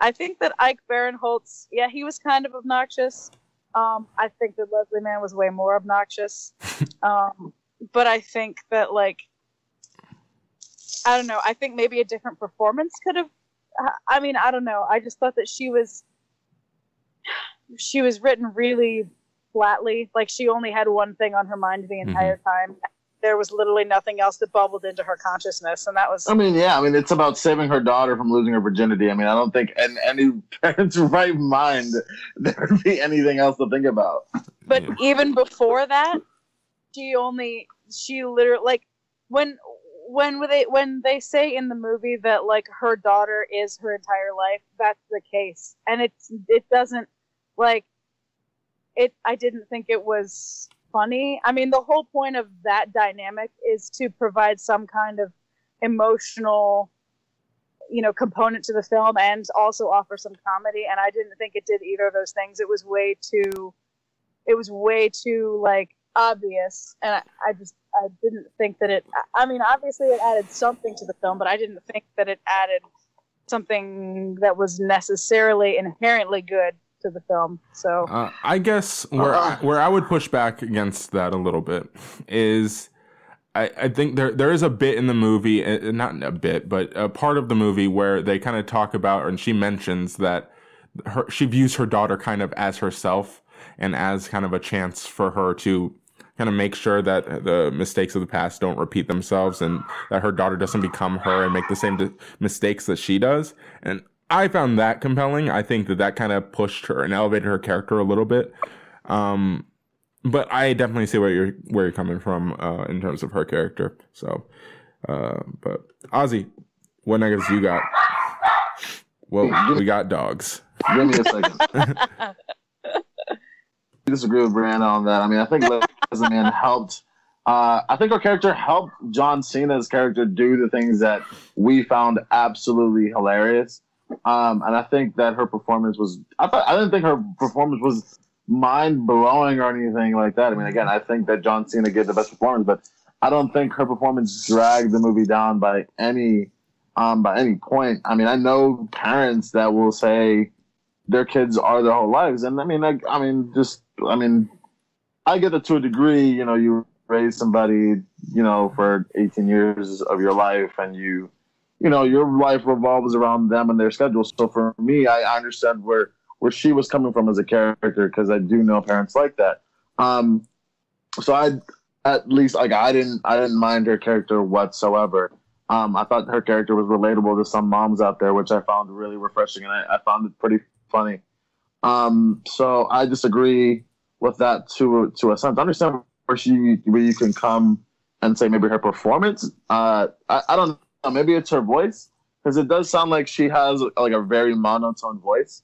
I think that Ike Barinholtz, yeah, he was kind of obnoxious. Um, I think that Leslie Mann was way more obnoxious. um, but I think that like, I don't know. I think maybe a different performance could have. I mean, I don't know. I just thought that she was, she was written really flatly. Like she only had one thing on her mind the mm-hmm. entire time. There was literally nothing else that bubbled into her consciousness, and that was I mean, yeah, I mean, it's about saving her daughter from losing her virginity. I mean, I don't think in any parent's right mind there would be anything else to think about. But Yeah. even before that, she only she literally like when when they when they say in the movie that like her daughter is her entire life, that's the case, and it's it doesn't like it. I didn't think it was funny. I mean, the whole point of that dynamic is to provide some kind of emotional you know component to the film and also offer some comedy and i didn't think it did either of those things it was way too it was way too like obvious and I, I just i didn't think that it I- i mean obviously it added something to the film but i didn't think that it added something that was necessarily inherently good to the film. So Uh, I guess where I, where I would push back against that a little bit is I, I think there there is a bit in the movie, uh, not a bit, but a part of the movie where they kind of talk about, and she mentions that her she views her daughter kind of as herself and as kind of a chance for her to kind of make sure that the mistakes of the past don't repeat themselves and that her daughter doesn't become her and make the same d- mistakes that she does. And I found that compelling. I think that that kind of pushed her and elevated her character a little bit. Um, but I definitely see where you're where you're coming from uh, in terms of her character. So, uh, but Ozzy, what negatives you got? Well, we got dogs. Give me a second. I disagree with Brianna on that. I mean, I think Leslie Mann helped. Uh, I think her character helped John Cena's character do the things that we found absolutely hilarious. Um, and I think that her performance was. I thought I didn't think her performance was mind blowing or anything like that. I mean, again, I think that John Cena gave the best performance, but I don't think her performance dragged the movie down by any um, by any point. I mean, I know parents that will say their kids are their whole lives, and I mean, I, I mean, just I mean, I get it to a degree. You know, you raise somebody, you know, for 18 years of your life, and you, you know, your life revolves around them and their schedule. So for me, I, understand where where she was coming from as a character because I do know parents like that. Um, so I at least like I didn't I didn't mind her character whatsoever. Um, I thought her character was relatable to some moms out there, which I found really refreshing, and I, I found it pretty funny. Um, so I disagree with that to to a sense. I understand where she where you can come and say maybe her performance. Uh, I, I don't know. Maybe it's her voice because it does sound like she has like a very monotone voice,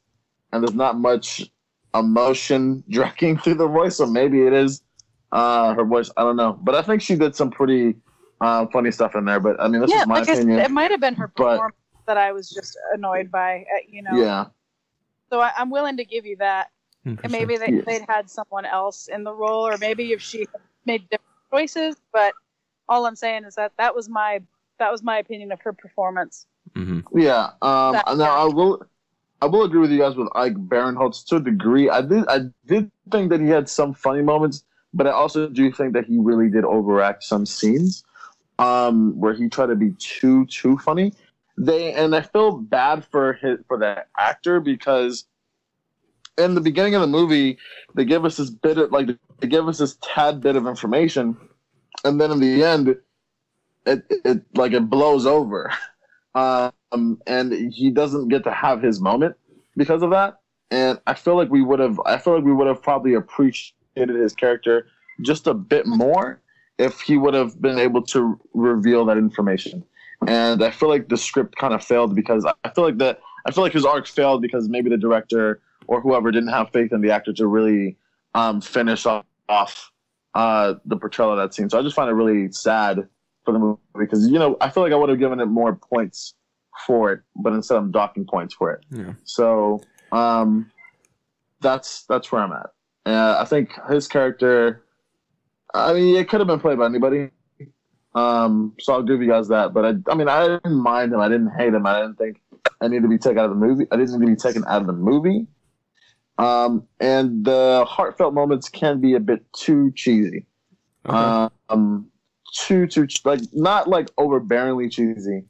and there's not much emotion dragging through the voice. So maybe it is uh, her voice. I don't know, but I think she did some pretty uh, funny stuff in there. But I mean, this yeah, is my like I opinion. it might have been her but- performance that I was just annoyed by. Uh, you know, yeah, so I, I'm willing to give you that. And maybe they, Yeah. they'd had someone else in the role, or maybe if she made different choices. But all I'm saying is that that was my that was my opinion of her performance. hmm yeah. Um, That- now I will. I will agree with you guys with Ike Barinholtz to a degree. I did. I did think that he had some funny moments, but I also do think that he really did overact some scenes, um, where he tried to be too too funny. They and I feel bad for his for the actor because in the beginning of the movie they give us this bit of like they give us this tad bit of information, and then in the end, it it like it blows over. um, and he doesn't get to have his moment because of that. And I feel like we would have, I feel like we would have probably appreciated his character just a bit more if he would have been able to reveal that information. And I feel like the script kind of failed because I feel like that, I feel like his arc failed because maybe the director or whoever didn't have faith in the actor to really um, finish off, off uh, the portrayal of that scene. So I just find it really sad for the movie because you know I feel like I would have given it more points for it, but instead I'm docking points for it. Yeah. So um, that's that's where I'm at. Uh, I think his character. I mean, it could have been played by anybody. Um, so I'll give you guys that. But I, I mean, I didn't mind him. I didn't hate him. I didn't think I needed to be taken out of the movie. I didn't need to be taken out of the movie. Um, and the heartfelt moments can be a bit too cheesy. Okay. Um, too too like not like overbearingly cheesy,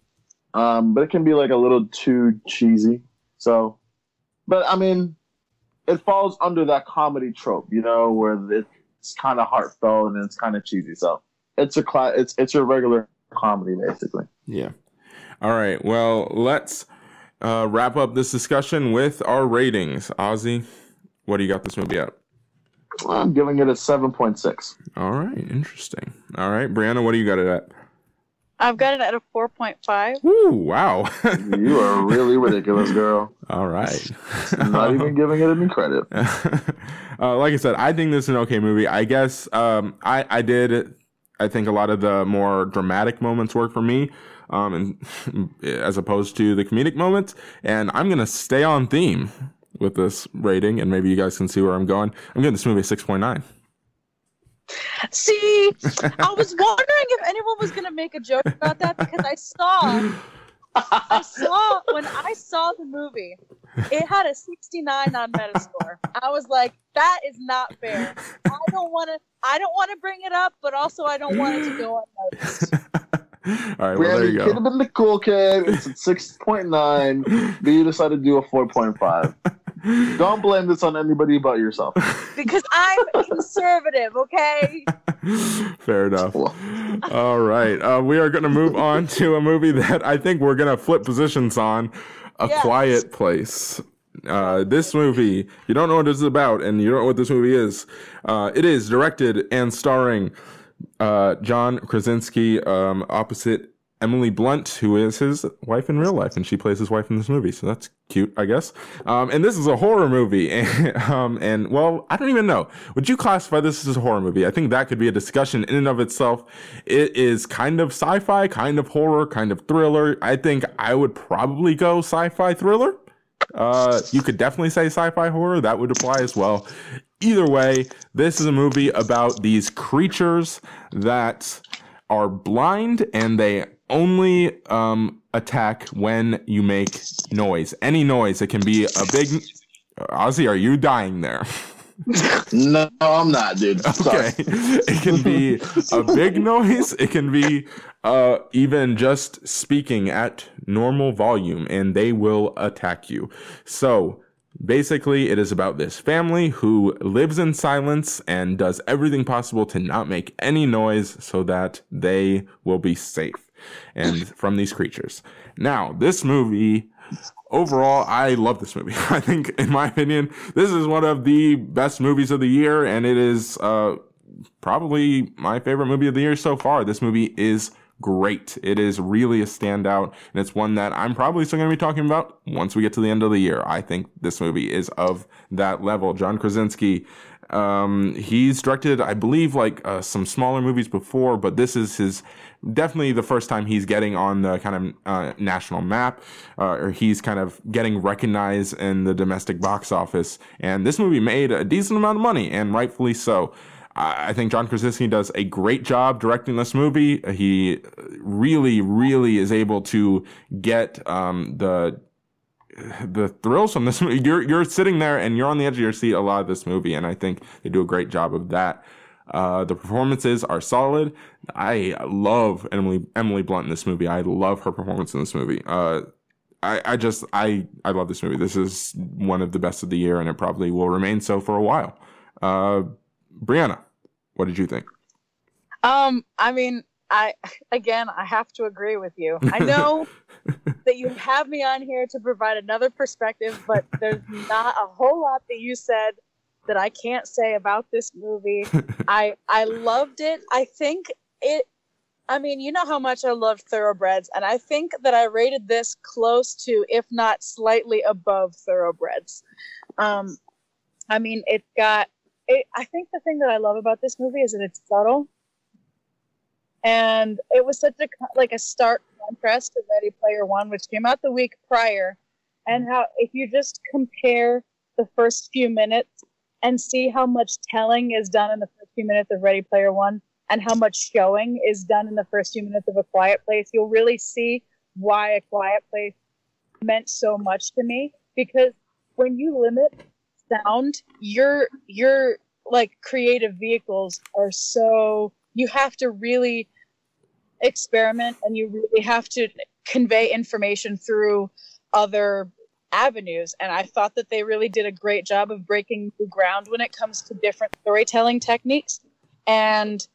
um, but it can be like a little too cheesy. So, but I mean, it falls under that comedy trope, you know, where it's kind of heartfelt and it's kind of cheesy. So it's a cla- it's it's a regular comedy basically. Yeah. All right. Well, let's uh, wrap up this discussion with our ratings. Ozzy, what do you got this movie at? I'm giving it a seven point six. All right. Interesting. All right. Brianna, what do you got it at? I've got it at a 4.5. Woo, wow. You are really ridiculous, girl. All right. Not even giving it any credit. uh, like I said, I think this is an okay movie. I guess um, I I did. I think a lot of the more dramatic moments work for me, um, and as opposed to the comedic moments. And I'm gonna stay on theme with this rating, and maybe you guys can see where I'm going. I'm giving this movie a six point nine. See, I was wondering if anyone was to make a joke about that because I saw I saw when I saw the movie, it had a 69 on Metascore. I was like, that is not fair. I don't want to. I don't want to bring it up, but also I don't want it to go unnoticed. All right, well, there Randy you could go. have been the cool kid. It's at six point nine, but you decided to do a four point five. Don't blame this on anybody but yourself. Because I'm conservative, okay? Fair enough. All right. Uh, we are going to move on to a movie that I think we're going to flip positions on A Yes. Quiet Place. Uh, this movie, you don't know what this is about, and you don't know what this movie is. Uh, it is directed and starring uh, John Krasinski um, opposite Emily Blunt, who is his wife in real life, and she plays his wife in this movie. So that's cute, I guess. Um, and this is a horror movie. And, um, and well, I don't even know. Would you classify this as a horror movie? I think that could be a discussion in and of itself. It is kind of sci-fi, kind of horror, kind of thriller. I think I would probably go sci-fi thriller. Uh, you could definitely say sci-fi horror. That would apply as well. Either way, this is a movie about these creatures that are blind and they only um, attack when you make noise. Any noise. It can be a big. Ozzy, are you dying there? No, I'm not, dude. Sorry. Okay. it can be a big noise. It can be uh, even just speaking at normal volume, and they will attack you. So basically, it is about this family who lives in silence and does everything possible to not make any noise so that they will be safe and from these creatures. Now, this movie overall, I love this movie. I think, in my opinion, this is one of the best movies of the year, and it is uh, probably my favorite movie of the year so far. This movie is great. It is really a standout, and it's one that I'm probably still going to be talking about once we get to the end of the year. I think this movie is of that level. John Krasinski. Um, he's directed, I believe, like uh, some smaller movies before, but this is his definitely the first time he's getting on the kind of uh, national map, uh, or he's kind of getting recognized in the domestic box office. And this movie made a decent amount of money, and rightfully so. I think John Krasinski does a great job directing this movie. He really, really is able to get um, the the thrills from this movie. You're you're sitting there and you're on the edge of your seat a lot of this movie, and I think they do a great job of that. Uh, the performances are solid. I love Emily Emily Blunt in this movie. I love her performance in this movie. Uh, I, I just I I love this movie. This is one of the best of the year, and it probably will remain so for a while. Uh, Brianna, what did you think? Um, I mean, I again, I have to agree with you. I know that you have me on here to provide another perspective, but there's not a whole lot that you said that I can't say about this movie. I I loved it. I think it. I mean, you know how much I loved Thoroughbreds, and I think that I rated this close to, if not slightly above Thoroughbreds. Um, I mean, it's got. It, I think the thing that I love about this movie is that it's subtle and it was such a like a stark contrast to Ready Player One, which came out the week prior, and how if you just compare the first few minutes and see how much telling is done in the first few minutes of Ready Player One, and how much showing is done in the first few minutes of A Quiet Place, you'll really see why A Quiet Place meant so much to me. Because when you limit sound, your your like creative vehicles are so you have to really experiment and you really have to convey information through other avenues. And i thought that they really did a great job of breaking new ground when it comes to different storytelling techniques. And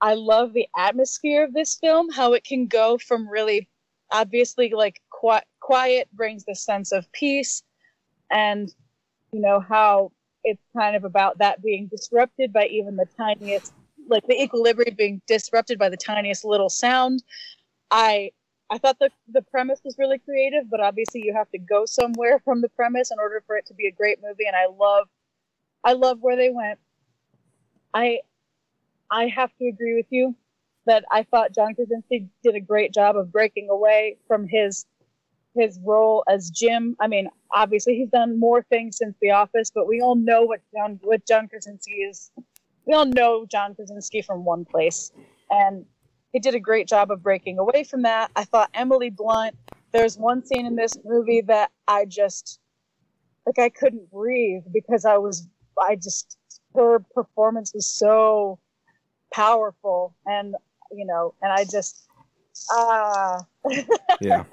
i love the atmosphere of this film how it can go from really obviously like qui- quiet brings the sense of peace and you know how it's kind of about that being disrupted by even the tiniest like the equilibrium being disrupted by the tiniest little sound. I I thought the the premise was really creative, but obviously you have to go somewhere from the premise in order for it to be a great movie. And I love I love where they went. I I have to agree with you that I thought John Krasinski did a great job of breaking away from his his role as Jim. I mean, obviously he's done more things since The Office, but we all know what John what John Krasinski is we all know John Krasinski from one place, and he did a great job of breaking away from that. I thought Emily Blunt. There's one scene in this movie that I just like I couldn't breathe because I was I just her performance was so powerful and you know and I just ah Yeah.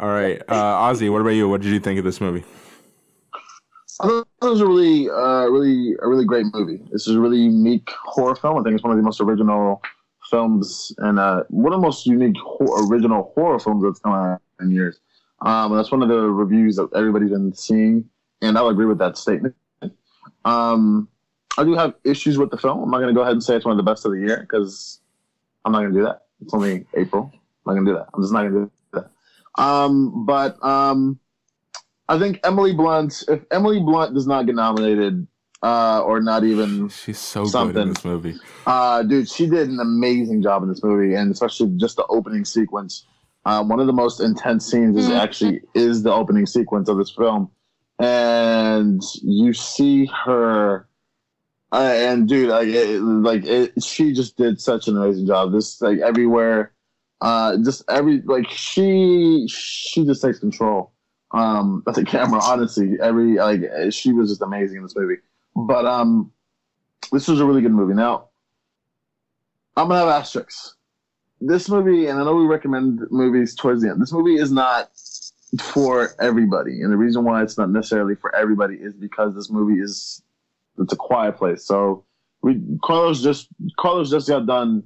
All right, uh, Ozzy. What about you? What did you think of this movie? I thought it was a really, uh, really, a really great movie. This is a really unique horror film. I think it's one of the most original films and uh, one of the most unique ho- original horror films that's come out in years. Um, that's one of the reviews that everybody's been seeing, and I'll agree with that statement. Um, I do have issues with the film. I'm not going to go ahead and say it's one of the best of the year because I'm not going to do that. It's only April. I'm not going to do that. I'm just not going to do that. Um, but um, I think Emily Blunt, if Emily Blunt does not get nominated, uh, or not even She's so good in Something. this movie. uh, dude, she did an amazing job in this movie, and especially just the opening sequence. Uh, one of the most intense scenes is Mhm. actually is the opening sequence of this film, and you see her. Uh, and dude, like, it, like it, she just did such an amazing job. This like everywhere, uh, just every like she she just takes control. Um, of the camera, honestly, every like she was just amazing in this movie. But um, this was a really good movie. Now, I'm gonna have asterisks. This movie, and I know we recommend movies towards the end. This movie is not for everybody, and the reason why it's not necessarily for everybody is because this movie is it's a quiet place. So we Carlos just Carlos just got done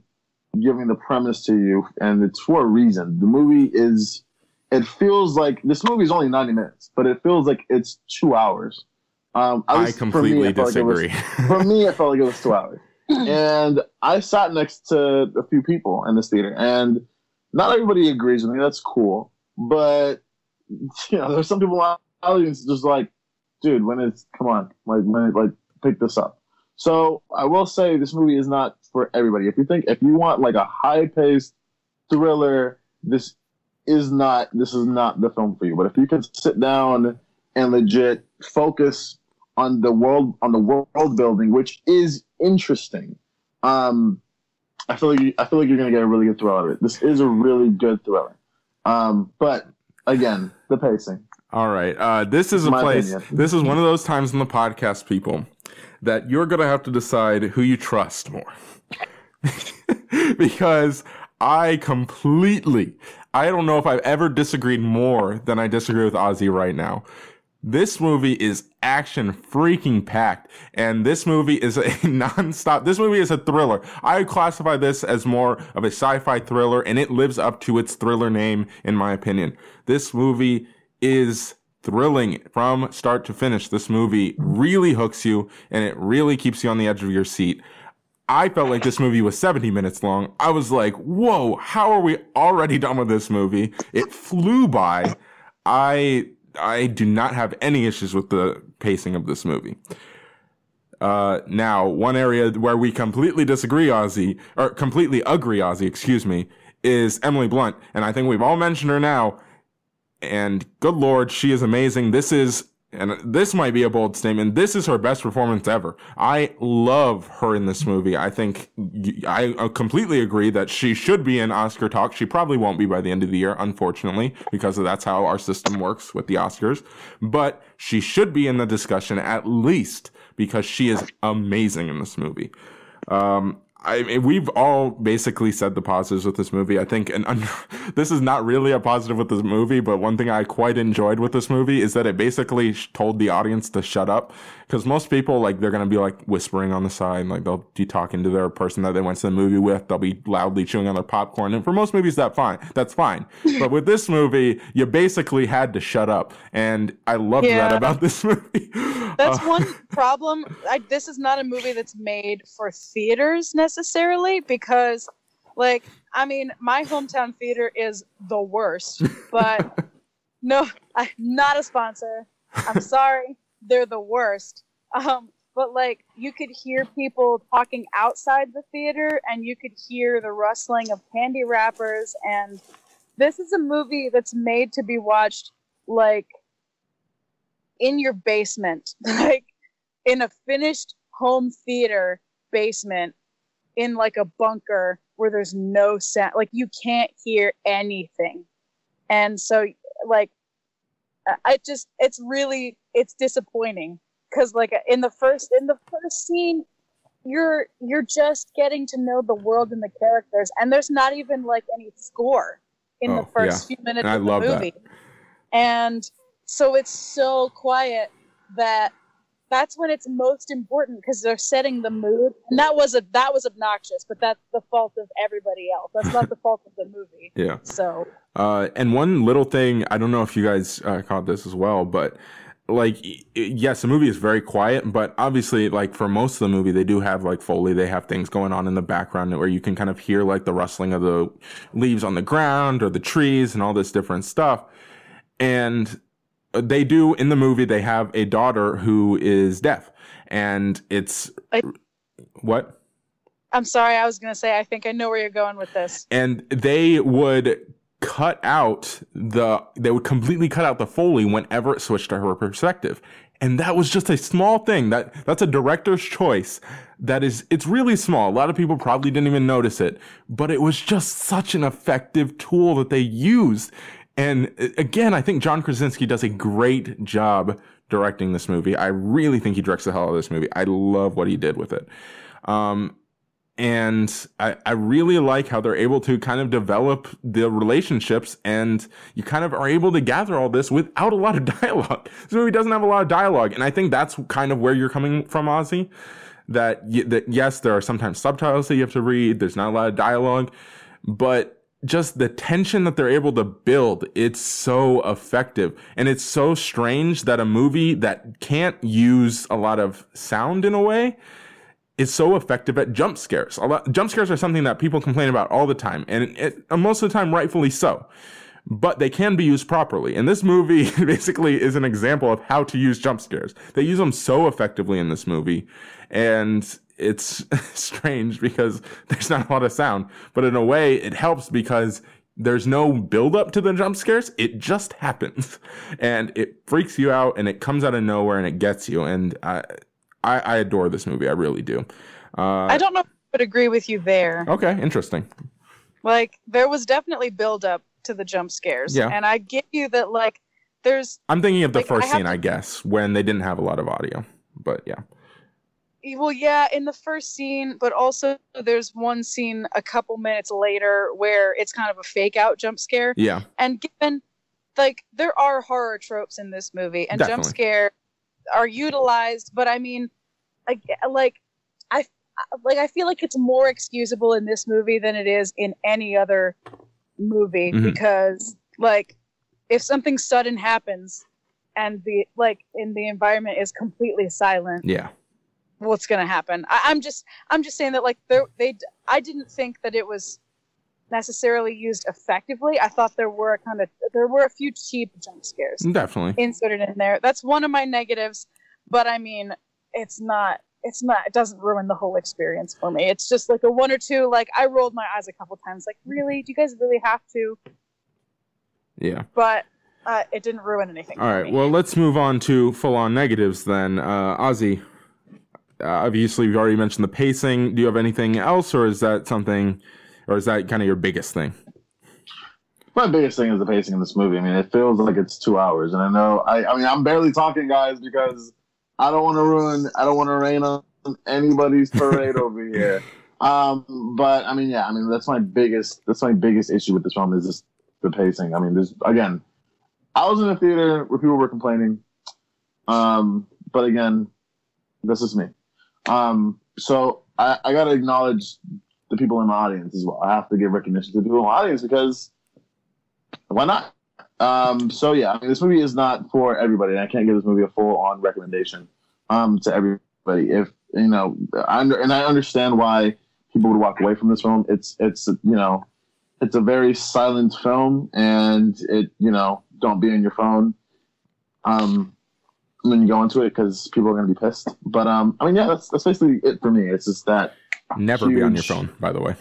giving the premise to you, and it's for a reason. The movie is. It feels like this movie is only 90 minutes, but it feels like it's two hours. Um, at I least for me, completely I felt like was- disagree. for me, it felt like it was two hours. and I sat next to a few people in this theater, and not everybody agrees with me. That's cool, but you know, there's some people in the audience just like, dude, when it's come on, like when it, like pick this up. So I will say this movie is not for everybody. If you think if you want like a high paced thriller, this is not this is not the film for you. But if you can sit down and legit focus on the world on the world building, which is interesting. Um, I feel like you, I feel like you're gonna get a really good thrill out of it. This is a really good thriller. Um, but again, the pacing. All right. Uh, this is a My place. opinion. This is one of those times in the podcast, people, that you're gonna have to decide who you trust more, because I completely. I don't know if I've ever disagreed more than I disagree with Ozzy right now. This movie is action freaking packed, and this movie is a nonstop. This movie is a thriller. I classify this as more of a sci-fi thriller, and it lives up to its thriller name, in my opinion. This movie is thrilling from start to finish. This movie really hooks you, and it really keeps you on the edge of your seat. I felt like this movie was 70 minutes long. I was like, whoa, how are we already done with this movie? It flew by. I I do not have any issues with the pacing of this movie. Uh, now, one area where we completely disagree, Ozzy, or completely agree, Ozzy, excuse me, is Emily Blunt. And I think we've all mentioned her now. And good lord, she is amazing. This is, and this might be a bold statement, this is her best performance ever. I love her in this movie. I think, I uh, completely agree that she should be in Oscar talk. She probably won't be by the end of the year, unfortunately, because that's how our system works with the Oscars. But she should be in the discussion at least because she is amazing in this movie. Um, I mean, we've all basically said the positives with this movie. I think, and un- this is not really a positive with this movie, but one thing I quite enjoyed with this movie is that it basically sh- told the audience to shut up. Because most people, like, they're gonna be like whispering on the side, like they'll be talking to their person that they went to the movie with. They'll be loudly chewing on their popcorn, and for most movies, that fine, that's fine. but with this movie, you basically had to shut up, and I love that about this movie. That's Uh, one problem. I, this is not a movie that's made for theaters necessarily because, like, I mean, my hometown theater is the worst, but no, I, not a sponsor. I'm sorry, they're the worst. Um, but like, you could hear people talking outside the theater, and you could hear the rustling of candy wrappers. And this is a movie that's made to be watched like in your basement, like in a finished home theater basement, in like a bunker where there's no sound, like you can't hear anything, and so like I- I just it's really it's disappointing. Because like in the first in the first scene you're you're just getting to know the world and the characters and there's not even like any score in the Oh, first few minutes And I of the love that. movie. And so it's so quiet that that's when it's most important because they're setting the mood and that was a that was obnoxious but that's the fault of everybody else that's not the fault of the movie Yeah. so Uh, and one little thing, I don't know if you guys uh, caught this as well, but like, yes, the movie is very quiet, but obviously, like for most of the movie, they do have like Foley. They have things going on in the background where you can kind of hear like the rustling of the leaves on the ground or the trees and all this different stuff. And they do in the movie, they have a daughter who is deaf, and it's I- what? i'm sorry i was going to say i think i know where you're going with this. And they would cut out the they would completely cut out the foley whenever it switched to her perspective. And that was just a small thing that that's a director's choice that is it's really small. A lot of people probably didn't even notice it but it was just such an effective tool that they used and uh, again i think john krasinski does a great job directing this movie i really think he directs the hell out of this movie i love what he did with it um, and I, I really like how they're able to kind of develop the relationships and you kind of are able to gather all this without a lot of dialogue. This movie doesn't have a lot of dialogue. And I think that's kind of where you're coming from, Ozzy. That, y- that yes, there are sometimes subtitles that you have to read. There's not a lot of dialogue, but just the tension that they're able to build, it's so effective. And it's so strange that a movie that can't use a lot of sound in a way is so effective at jump scares. A lot, jump scares are something that people complain about all the time, and it, and most of the time, rightfully so. But they can be used properly. And this movie basically is an example of how to use jump scares. They use them so effectively in this movie. And it's strange because there's not a lot of sound, but in a way, it helps because there's no build up to the jump scares. It just happens and it freaks you out and it comes out of nowhere and it gets you. And I, I, I adore this movie. I really do. Uh, I don't know if I would agree with you there. okay, interesting. Like there was definitely build up to the jump scares. Yeah. And I get you that like there's I'm thinking of the Like, first have scene, to- I guess, when they didn't have a lot of audio. But yeah. Well yeah, in the first scene, but also there's one scene a couple minutes later where it's kind of a fake out jump scare. Yeah. And given like there are horror tropes in this movie and jump Definitely. scare are utilized, but I mean like like I like I feel like it's more excusable in this movie than it is in any other movie Mhm. because like if something sudden happens and the like in the environment is completely silent Yeah. What's gonna happen I, i'm just i'm just saying that like there they i didn't think that it was necessarily used effectively i thought there were kind of there were a few cheap jump scares Definitely. inserted in there that's one of my negatives but i mean it's not it's not it doesn't ruin the whole experience for me it's just like a one or two like i rolled my eyes a couple times like really do you guys really have to Yeah. but uh, it didn't ruin anything All right. me. Well, let's move on to full on negatives then. Uh, Ozzy, obviously, we've already mentioned the pacing. Do you have anything else, or is that something, or is that kind of your biggest thing? My biggest thing is the pacing in this movie. I mean, it feels like it's two hours, and I know. I, I mean, I'm barely talking, guys, because I don't want to ruin. I don't want to rain on anybody's parade over here. Um, but I mean, yeah, I mean, that's my biggest. That's my biggest issue with this film is just the pacing. I mean, there's again, I was in a theater where people were complaining. Um, but again, this is me. Um, so I, I got to acknowledge the people in my audience as well. I have to give recognition to the people in my audience because why not? Um, so yeah, I mean, this movie is not for everybody, and I can't give this movie a full-on recommendation um, to everybody. If you know, I under, and I understand why people would walk away from this film. It's it's you know, it's a very silent film, and it you know, don't be on your phone. Um, when you go into it because people are going to be pissed. But um, I mean, yeah, that's that's basically it for me. It's just that Never be on your phone, by the way.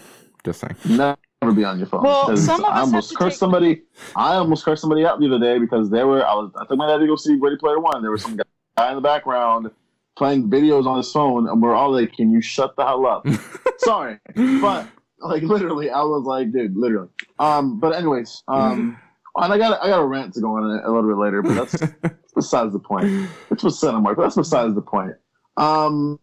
Just saying. never be on your phone. Well, 'Cause some of I almost to cursed take- somebody. I almost cursed somebody out the other day because they were. I was. I took my dad to go see Ready Player One. There was some guy in the background playing videos on his phone, and we're all like, "Can you shut the hell up?" Sorry, but Like literally, I was like, dude, literally. Um, but anyways, um, and I got I got a rant to go on a little bit later, but that's besides the point. It's with Cinemark, but that's besides the point. Um,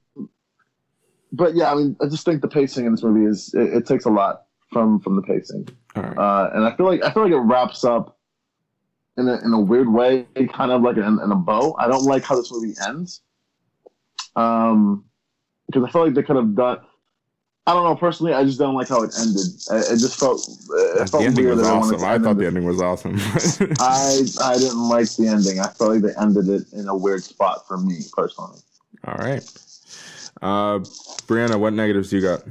but yeah, I mean, I just think the pacing in this movie is it, it takes a lot from from the pacing, right. uh, and I feel like I feel like it wraps up in a in a weird way, kind of like in, in a bow. I don't like how this movie ends, um, because I feel like they could have done. I don't know. Personally, I just don't like how it ended. It, it just felt it the felt ending weird was that I wanted awesome. to I thought the ending was awesome. I I didn't like the ending. I felt like they ended it in a weird spot for me personally. All right. Uh, Brianna, what negatives do you got?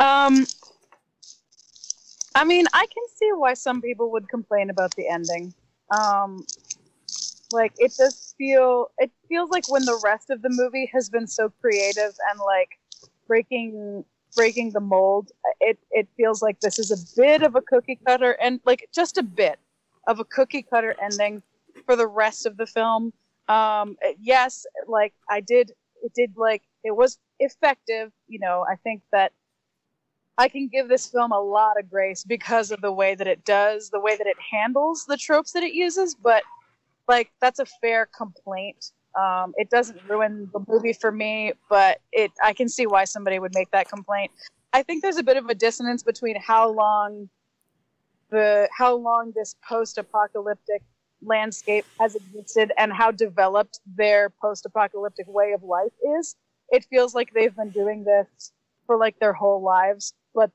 Um, I mean, I can see why some people would complain about the ending. Um, like it does feel it feels like when the rest of the movie has been so creative and like breaking breaking the mold, it it feels like this is a bit of a cookie cutter and like just a bit of a cookie cutter ending for the rest of the film. Um, yes, like I did, it did like it was effective. You know, I think that I can give this film a lot of grace because of the way that it does, the way that it handles the tropes that it uses. But like that's a fair complaint. Um, it doesn't ruin the movie for me, but it I can see why somebody would make that complaint. I think there's a bit of a dissonance between how long the how long this post-apocalyptic landscape has existed and how developed their post-apocalyptic way of life is. It feels like they've been doing this for like their whole lives, but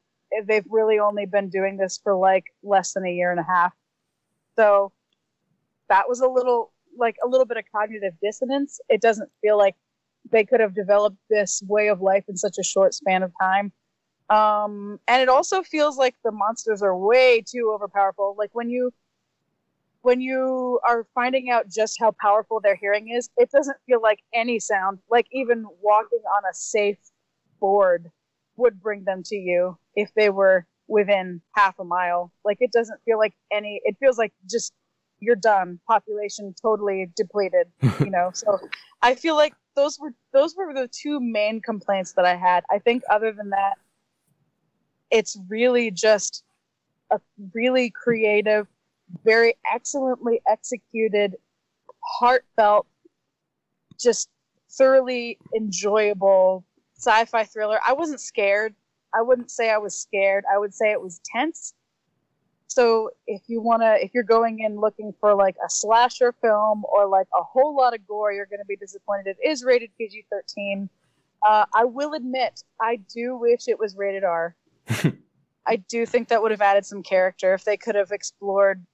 they've really only been doing this for like less than a year and a half. So that was a little like a little bit of cognitive dissonance. It doesn't feel like they could have developed this way of life in such a short span of time. Um, and it also feels like the monsters are way too overpowerful. Like when you when you are finding out just how powerful their hearing is, it doesn't feel like any sound, like even walking on a safe board would bring them to you if they were within half a mile. Like it doesn't feel like any it feels like just you're done. Population totally depleted, you know. So I feel like those were those were the two main complaints that I had. I think other than that, it's really just a really creative, very excellently executed, heartfelt, just thoroughly enjoyable sci-fi thriller. I wasn't scared. I wouldn't say I was scared. I would say it was tense. So if you want to if you're going in looking for like a slasher film or like a whole lot of gore, you're going to be disappointed. It is rated PG-13. Uh, I will admit, I do wish it was rated R. I do think that would have added some character if they could have explored,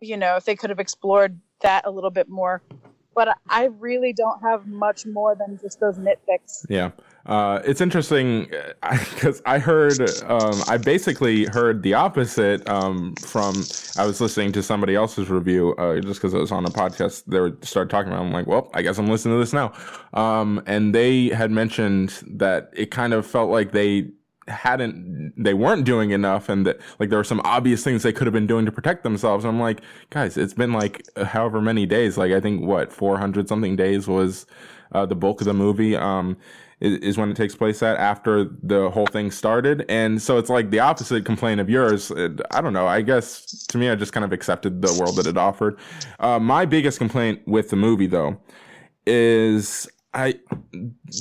you know, if they could have explored that a little bit more. But I really don't have much more than just those nitpicks. Yeah. Uh, it's interesting because I heard, um, I basically heard the opposite um, from, I was listening to somebody else's review uh, just because it was on a podcast. They were started talking about it. I'm like, well, I guess I'm listening to this now. Um, and they had mentioned that it kind of felt like they hadn't they weren't doing enough and that like there were some obvious things they could have been doing to protect themselves i'm like guys it's been like however many days like i think what 400 something days was uh, the bulk of the movie um is, is when it takes place at after the whole thing started and so it's like the opposite complaint of yours i don't know i guess to me i just kind of accepted the world that it offered uh, my biggest complaint with the movie though is i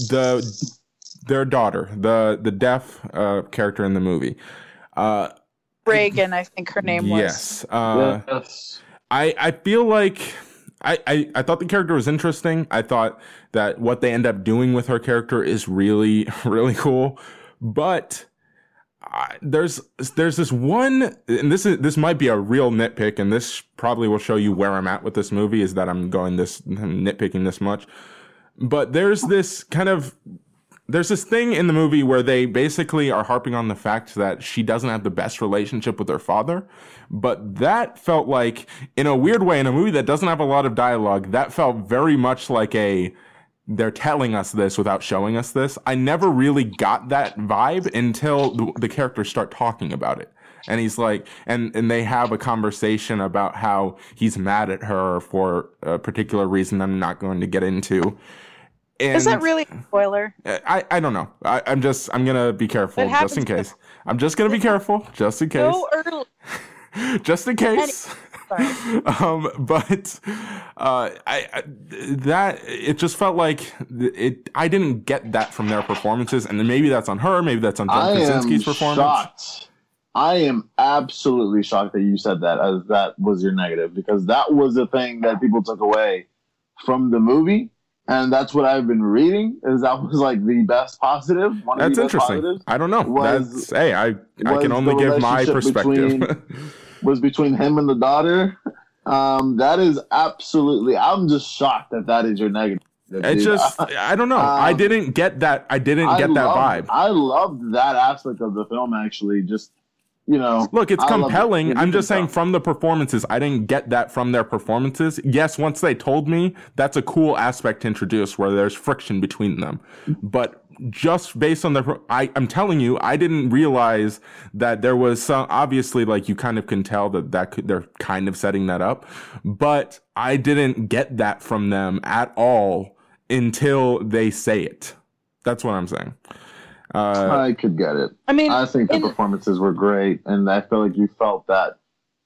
the their daughter, the the deaf uh, character in the movie. Uh, Regan, I think her name was. yes, uh, yes. I I feel like I, I I thought the character was interesting. I thought that what they end up doing with her character is really really cool, but. I there's there's this one and this is this might be a real nitpick and this probably will show you where I'm at with this movie is that I'm going this I'm nitpicking this much but there's this kind of there's this thing in the movie where they basically are harping on the fact that she doesn't have the best relationship with her father. But that felt like, in a weird way, in a movie that doesn't have a lot of dialogue, that felt very much like a they're telling us this without showing us this. I never really got that vibe until the, the characters start talking about it. And he's like, and, and they have a conversation about how he's mad at her for a particular reason I'm not going to get into. And Is that really a spoiler? I, I don't know. I, I'm just I'm gonna be careful just in case. I'm just gonna be careful, just in case. So early. just in case. Sorry. um, but uh, I, I that it just felt like it. I didn't get that from their performances, and then maybe that's on her, maybe that's on John I am Krasinski's performance. shocked. I am absolutely shocked that you said that as that was your negative because that was the thing that people took away from the movie. And that's what I've been reading is that was like the best positive. One That's interesting. I don't know. was- that's hey, I I can only give my perspective. between- was between him and the daughter. Um, that is absolutely. I'm just shocked that that is your negative. it just I don't know. I Um, didn't get that. I didn't I get that loved- vibe. I loved that aspect of the film. Actually, just you know, Look, it's I love it. compelling. I'm just saying from the performances, I didn't get that from their performances. Yes, once they told me, that's a cool aspect to introduce where there's friction between them. But just based on the, I, I'm telling you, I didn't realize that there was some, obviously, like you kind of can tell that that could, they're kind of setting that up. But I didn't get that from them at all until they say it. That's what I'm saying. Uh, I could get it. I mean, I think the in- performances were great, and I feel like you felt that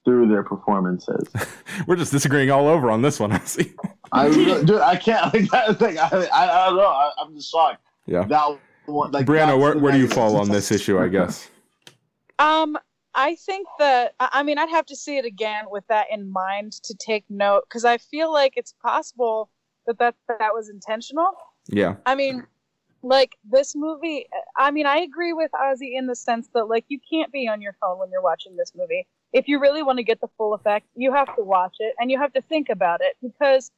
through their performances. we're just disagreeing all over on this one. I see. I dude, I can't like that thing. I, I, I don't know. I, I'm just shocked. Yeah. That one, like Brianna, where, where do you fall on this issue? I guess. Um, I think that I I mean I'd have to see it again with that in mind to take note because I feel like it's possible that that that was intentional. Yeah. I mean, like this movie. I mean, I agree with Ozzy in the sense that like you can't be on your phone when you're watching this movie. If you really want to get the full effect, you have to watch it and you have to think about it because,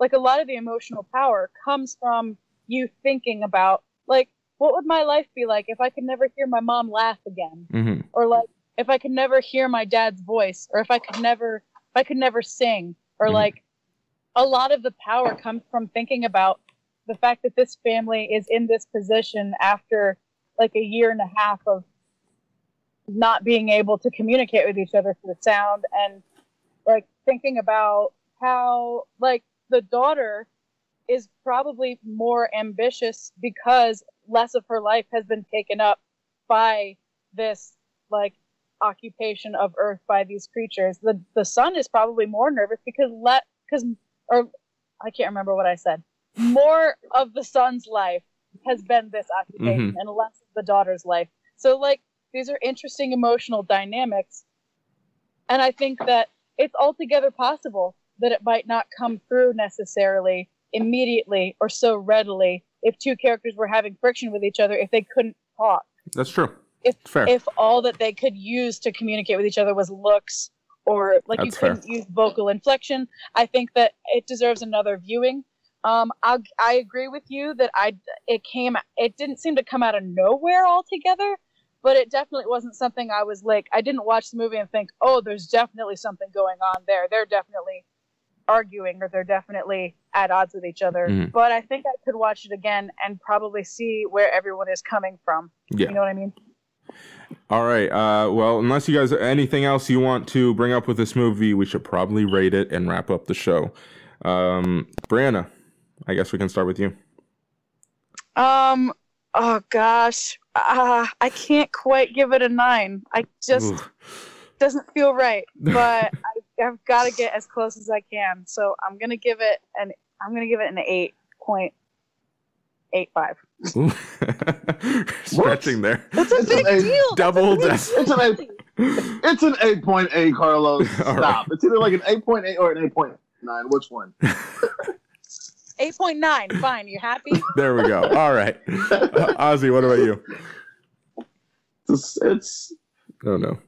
like, a lot of the emotional power comes from you thinking about like what would my life be like if I could never hear my mom laugh again hmm or like if I could never hear my dad's voice, or if I could never, if I could never sing, or Mhm. like a lot of the power comes from thinking about the fact that this family is in this position after like a year and a half of not being able to communicate with each other through the sound and like thinking about how like the daughter is probably more ambitious because less of her life has been taken up by this like occupation of earth by these creatures. The the son is probably more nervous because let because or i can't remember what i said more of the son's life has been this occupation mm-hmm. and less of the daughter's life so like these are interesting emotional dynamics and i think that it's altogether possible that it might not come through necessarily immediately or so readily if two characters were having friction with each other if they couldn't talk That's true. If- Fair. if all that they could use to communicate with each other was looks or like you That's fair. couldn't use vocal inflection i think that it deserves another viewing um i i agree with you that i it came it didn't seem to come out of nowhere altogether but it definitely wasn't something i was like i didn't watch the movie and think oh there's definitely something going on there they're definitely arguing or they're definitely at odds with each other Mhm. but i think i could watch it again and probably see where everyone is coming from Yeah. you know what i mean All right. Uh, well, unless you guys anything else you want to bring up with this movie, we should probably rate it and wrap up the show. Um, Brianna, I guess we can start with you. Um. Oh gosh. Uh, I can't quite give it a nine. I just Ooh. doesn't feel right. But I, I've got to get as close as I can. So I'm gonna give it an. I'm gonna give it an eight point eight five. Ooh. Stretching there. That's a It's an big eight. deal. Double That's a It's an eight. It's an eight point eight, Carlos. Stop. right. It's either like an eight point eight or an eight point nine. Which one? Eight point nine. Fine. You happy? there we go. All right. Uh, Ozzy, what about you? It's, it's Oh no.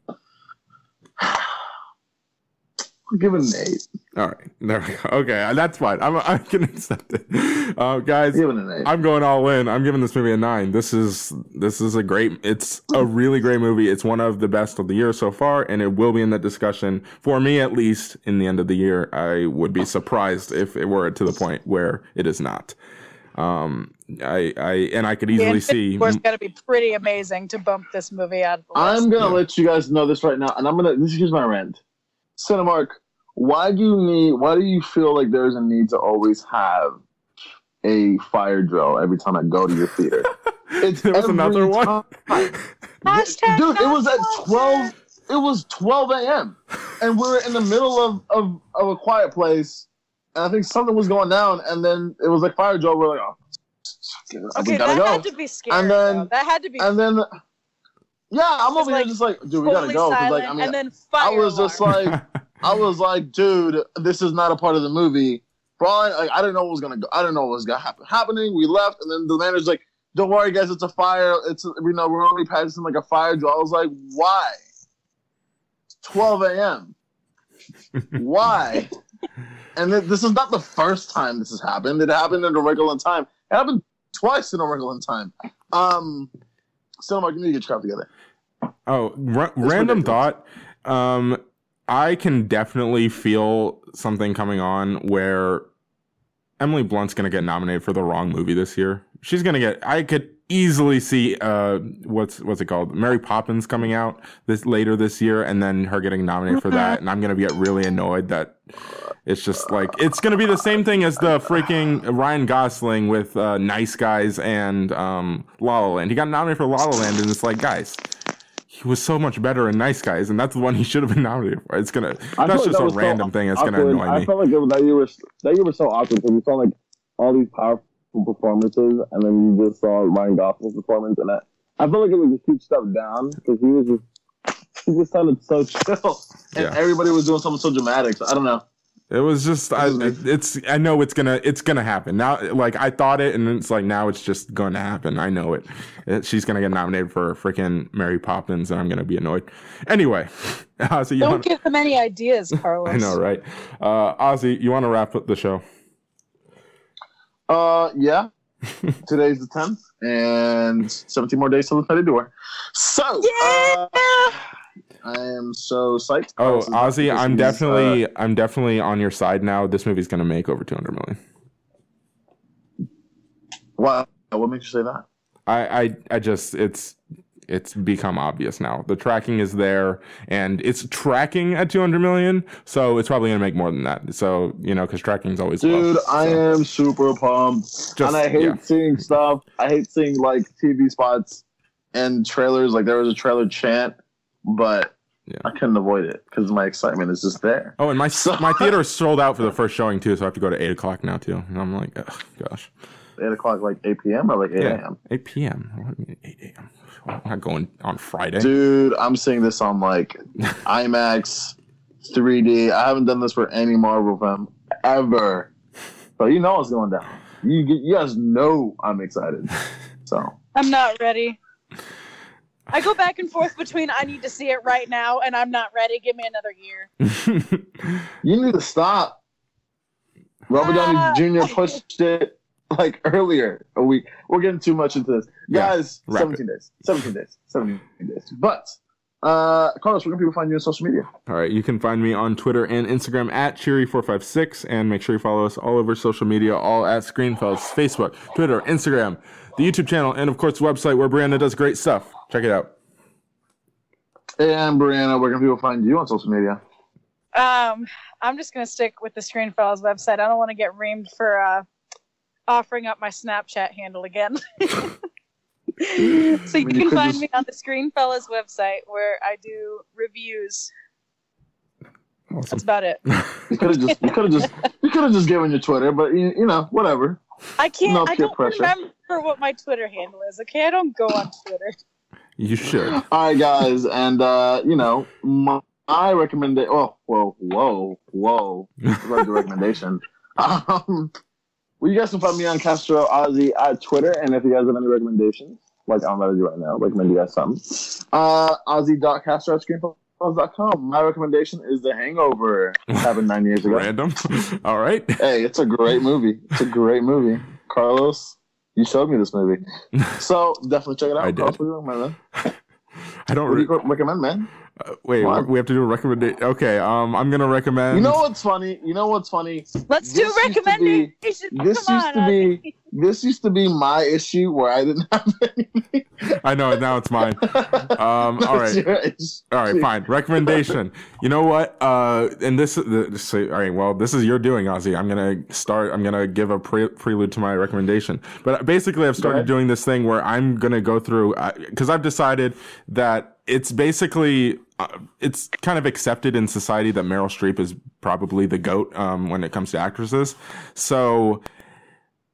I'll give it an eight. All right. There we go. Okay, that's fine. I'm I can accept it. Uh, guys, Give it an eight. I'm going all in. I'm giving this movie a nine. This is this is a great. It's a really great movie. It's one of the best of the year so far, and it will be in the discussion for me at least in the end of the year. I would be surprised if it were to the point where it is not. Um, I I and I could easily see. It's got to be pretty amazing to bump this movie out of the. I'm gonna Yeah. let you guys know this right now, and I'm gonna. This is my rant. Cinemark, why do you need? Why do you feel like there's a need to always have a fire drill every time I go to your theater? It's there was another one. time. Hashtag Dude, it was at 12. It was 12 a.m. and we are in the middle of, of, of a quiet place, and I think something was going down, and then it was like fire drill. We're like, oh, Okay, we gotta that go. had to be scary. And then- though. that had to be and then, yeah, I'm over like, here just like, dude, we gotta go. silent, like, I mean, and then fire I was just like, I was like, dude, this is not a part of the movie. Bro, I, like, I didn't know what was gonna go. I didn't know what was gonna happen. Happening. We left, and then the manager's like, "Don't worry, guys, it's a fire. It's you know we're only practicing like a fire drill." I was like, "Why?" It's 12 a.m. Why? and th- this is not the first time this has happened. It happened in a regular time. It happened twice in a regular time. Um, so Mark, you need to get your crap together. Oh, ra- random thought. Um, I can definitely feel something coming on where Emily Blunt's gonna get nominated for the wrong movie this year. She's gonna get. I could easily see uh what's what's it called Mary Poppins coming out this later this year, and then her getting nominated for that, and I'm gonna get really annoyed that it's just like it's gonna be the same thing as the freaking Ryan Gosling with uh, Nice Guys and um La La Land. He got nominated for La La Land, and it's like guys. He was so much better in Nice Guys, and that's the one he should have been nominated for. It's gonna. I That's felt like just that a was so random thing that's gonna awkward. annoy I felt like it was, that you were that you were so awkward because you saw like all these powerful performances, and then you just saw Ryan Gosling's performance, and I, I felt like it was a huge step down because he was just he just sounded so chill, and Yeah. everybody was doing something so dramatic. So I don't know. It was just, I, it's, I know it's gonna, it's gonna happen now. Like I thought it, and it's like now it's just going to happen. I know it. It- she's gonna get nominated for freaking Mary Poppins, and I'm gonna be annoyed. Anyway, Ozzy, you Don't want, give them any ideas, Carlos. I know, right? Uh, Ozzy, you want to wrap up the show? Uh, yeah. Today's the tenth, and seventeen more days till the Teddy door. So, Yeah! uh, I am so psyched. Oh, Ozzy, I'm definitely, uh, I'm definitely on your side now. This movie's gonna make over 200 million. wow. What makes you say that? I, I, I just, it's, it's become obvious now. The tracking is there, and it's tracking at 200 million, so it's probably gonna make more than that. So you know, because tracking's always low, Dude, I am super pumped. just- and I hate yeah. seeing stuff. I hate seeing like TV spots and trailers. Like there was a trailer chant, but Yeah. I couldn't avoid it because my excitement is just there. Oh, and my So- my theater is sold out for the first showing too, so I have to go to eight o'clock now too. And I'm like, oh, gosh, Eight o'clock, like eight p.m. or like eight Yeah. a.m. eight p.m. What do you mean eight a.m.? I'm not going on Friday. Dude, I'm seeing this on like IMAX, 3D. I haven't done this for any Marvel film ever, so you know what's going down. You you guys know I'm excited. So I'm not ready. I go back and forth between I need to see it right now and I'm not ready. Give me another year. you need to stop. Robert Ah. Downey Jr. pushed it like earlier a week. We're getting too much into this, Yeah, guys. wrap 17 days, 17 days, 17 days. But uh, Carlos, where can people find you on social media? All right, you can find me on Twitter and Instagram at Cheery456, and make sure you follow us all over social media, all at Screenfellas, Facebook, Twitter, Instagram, the YouTube channel, and of course the website where Brianna does great stuff. Check it out. And Brianna, where can people find you on social media? Um, I'm just gonna stick with the Screen Fellows website. I don't want to get reamed for uh, offering up my Snapchat handle again. so you mean, you can could find just- me on the Screen Fellows website where I do reviews. That's about it. You could have just, you could have just, you could have just given your Twitter, but you, you know, whatever. I can't. No I don't pressure. remember what my Twitter handle is. Okay, I don't go on Twitter. you should. All right, guys, and uh, you know, my, my recommendation. Oh, whoa, whoa, whoa! That's the recommendation. Um, well, you guys can find me on Castro Ozzy at Twitter, and if you guys have any recommendations, like I'm about to do right now, recommend you guys something. Uh, Ozzy.castro at screenfellas.com. My recommendation is The Hangover. It Happened nine years ago. Random. all right. Hey, it's a great movie. It's a great movie. Carlos, you showed me this movie, so definitely check it out. I did. Carlos, what do you recommend, man? I don't. What do you recommend, man? uh, wait, What? we have to do a recommendation. Okay, um, I'm gonna recommend. You know what's funny? You know what's funny? Let's This do used to be- This Come used on, to be Ozzy. This used to be my issue where I didn't have anything. I know now it's mine. Um, all right. All right, fine. Recommendation. You know what? Uh, and this, this, all right. Well, this is your doing, Ozzy. I'm gonna start. I'm gonna give a pre- prelude to my recommendation. But basically, I've started doing this thing where I'm gonna go through because I've decided that it's basically uh, it's kind of accepted in society that Meryl Streep is probably the goat um, when it comes to actresses. So.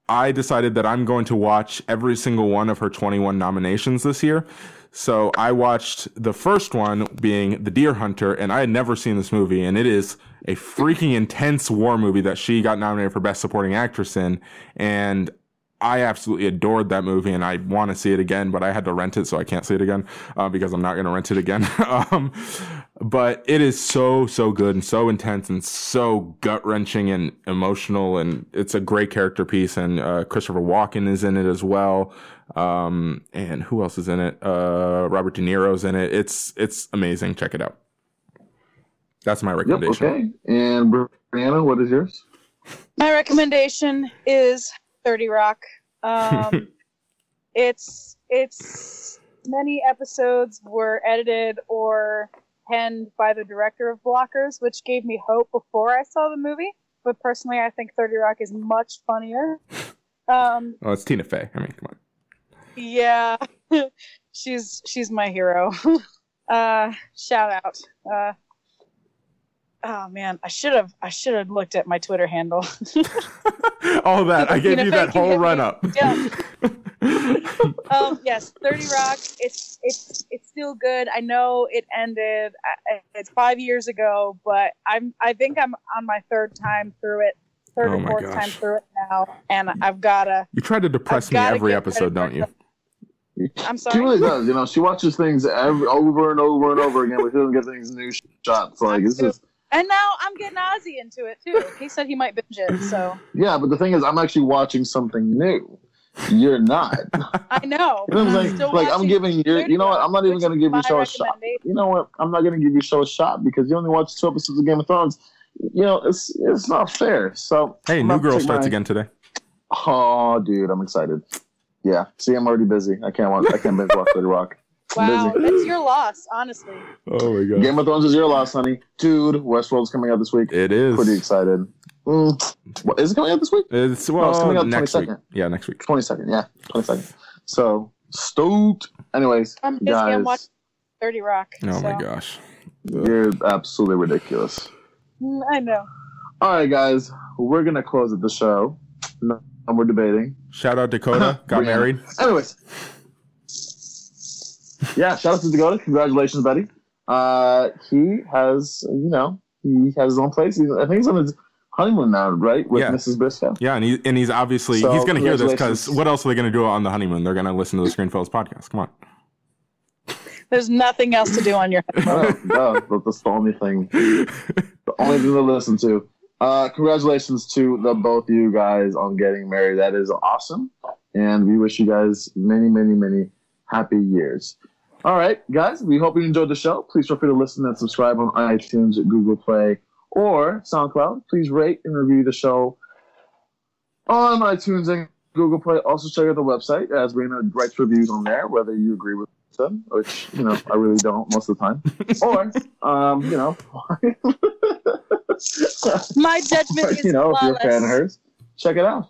I decided that I'm going to watch every single one of her 21 nominations this year. So I watched the first one being The Deer Hunter, and I had never seen this movie, and it is a freaking intense war movie that she got nominated for Best Supporting Actress in. And I absolutely adored that movie, and I want to see it again, but I had to rent it, so I can't see it again uh, because I'm not going to rent it again. um, but it is so so good and so intense and so gut wrenching and emotional, and it's a great character piece. And uh, Christopher Walken is in it as well. Um, and who else is in it? Uh, Robert De Niro's in it. It's it's amazing. Check it out. That's my Yep, recommendation. okay. And Brianna, what is yours? My recommendation is 30 Rock. Um, it's it's many episodes were edited or penned by the director of Blockers, which gave me hope before I saw the movie. But personally, I think 30 Rock is much funnier. Um, Oh, it's Tina Fey. I mean, come on. yeah, she's she's my hero. uh, shout out. Uh, oh man, I should have I should have looked at my Twitter handle. All that. I gave Tina you that whole run up. Yeah. um, yes, Thirty Rock. It's it's it's still good. I know it ended. I- It's five years ago, but I'm I think I'm on my third time through it, third Oh or fourth gosh. time through it now, and I've gotta. You try to depress I've me every episode, don't you? I'm sorry. She really does. You know, she watches things every, over and over and over again, but she doesn't get things new shots. Like it's just And now I'm getting Ozzy into it too. He said he might binge it, so yeah. But the thing is, I'm actually watching something new. You're not. I know. You know what I'm I'm saying? still Like I'm giving you. You know what? I'm not even gonna give my your show a shot. You know what? I'm not gonna give your show a shot because you only watched two episodes of Game of Thrones. You know, it's it's not fair. So Hey, I'm New Girl starts my- again today. Oh, dude, I'm excited. Yeah. See, I'm already busy. I can't watch. I can't binge watch Thirty Rock. Wow, busy. it's your loss, honestly. Oh my god. Game of Thrones is your loss, honey. Dude, Westworld's coming out this week. It is. Pretty excited. Mm. What, is it coming out this week? It's No, well it's coming out next week. 22nd. Yeah, next week. 22nd. Yeah, 22nd. So stoked. Anyways, I'm busy. I'm guys, watching Thirty Rock. Oh my so- gosh. you're absolutely ridiculous. Mm, I know. All right, guys, we're gonna close at the show. No, we're debating. Shout out Dakota. Got married. Anyways, yeah, shout out to Dakota. Congratulations, buddy. Uh, he has, you know, he has his own place. He's, I think he's on his honeymoon now, right? With Yeah. Mrs. Briscoe. Yeah, and he and he's obviously So, he's gonna hear this because what else are they gonna do on the honeymoon? They're gonna listen to the Screenfellows podcast. Come on. There's nothing else to do on your Oh, no, but that's the only thing, the only thing to listen to. Uh, congratulations to the both of you guys on getting married. That is awesome, and we wish you guys many, many, many happy years. All right, guys, we hope you enjoyed the show. Please feel free to listen and subscribe on iTunes, Google Play, or SoundCloud. Please rate and review the show on iTunes and Google Play. Also, check out the website as Rena writes reviews on there, whether you agree with them, which you know I really don't most of the time, or um, you know, My judgment is you know, if you're a fan of hers, check it out.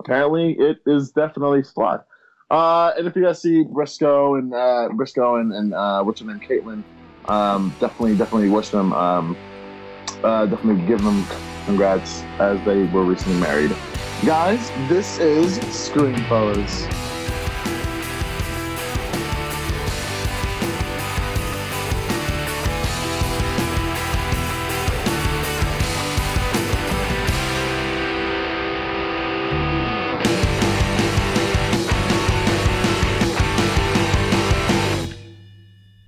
Apparently, it is definitely flawed. Uh, and if you guys see Briscoe and uh, Briscoe and, and uh, what's her name, Caitlin, um, definitely, definitely wish them, um, uh, definitely give them congrats as they were recently married. Guys, this is Screen Fellas.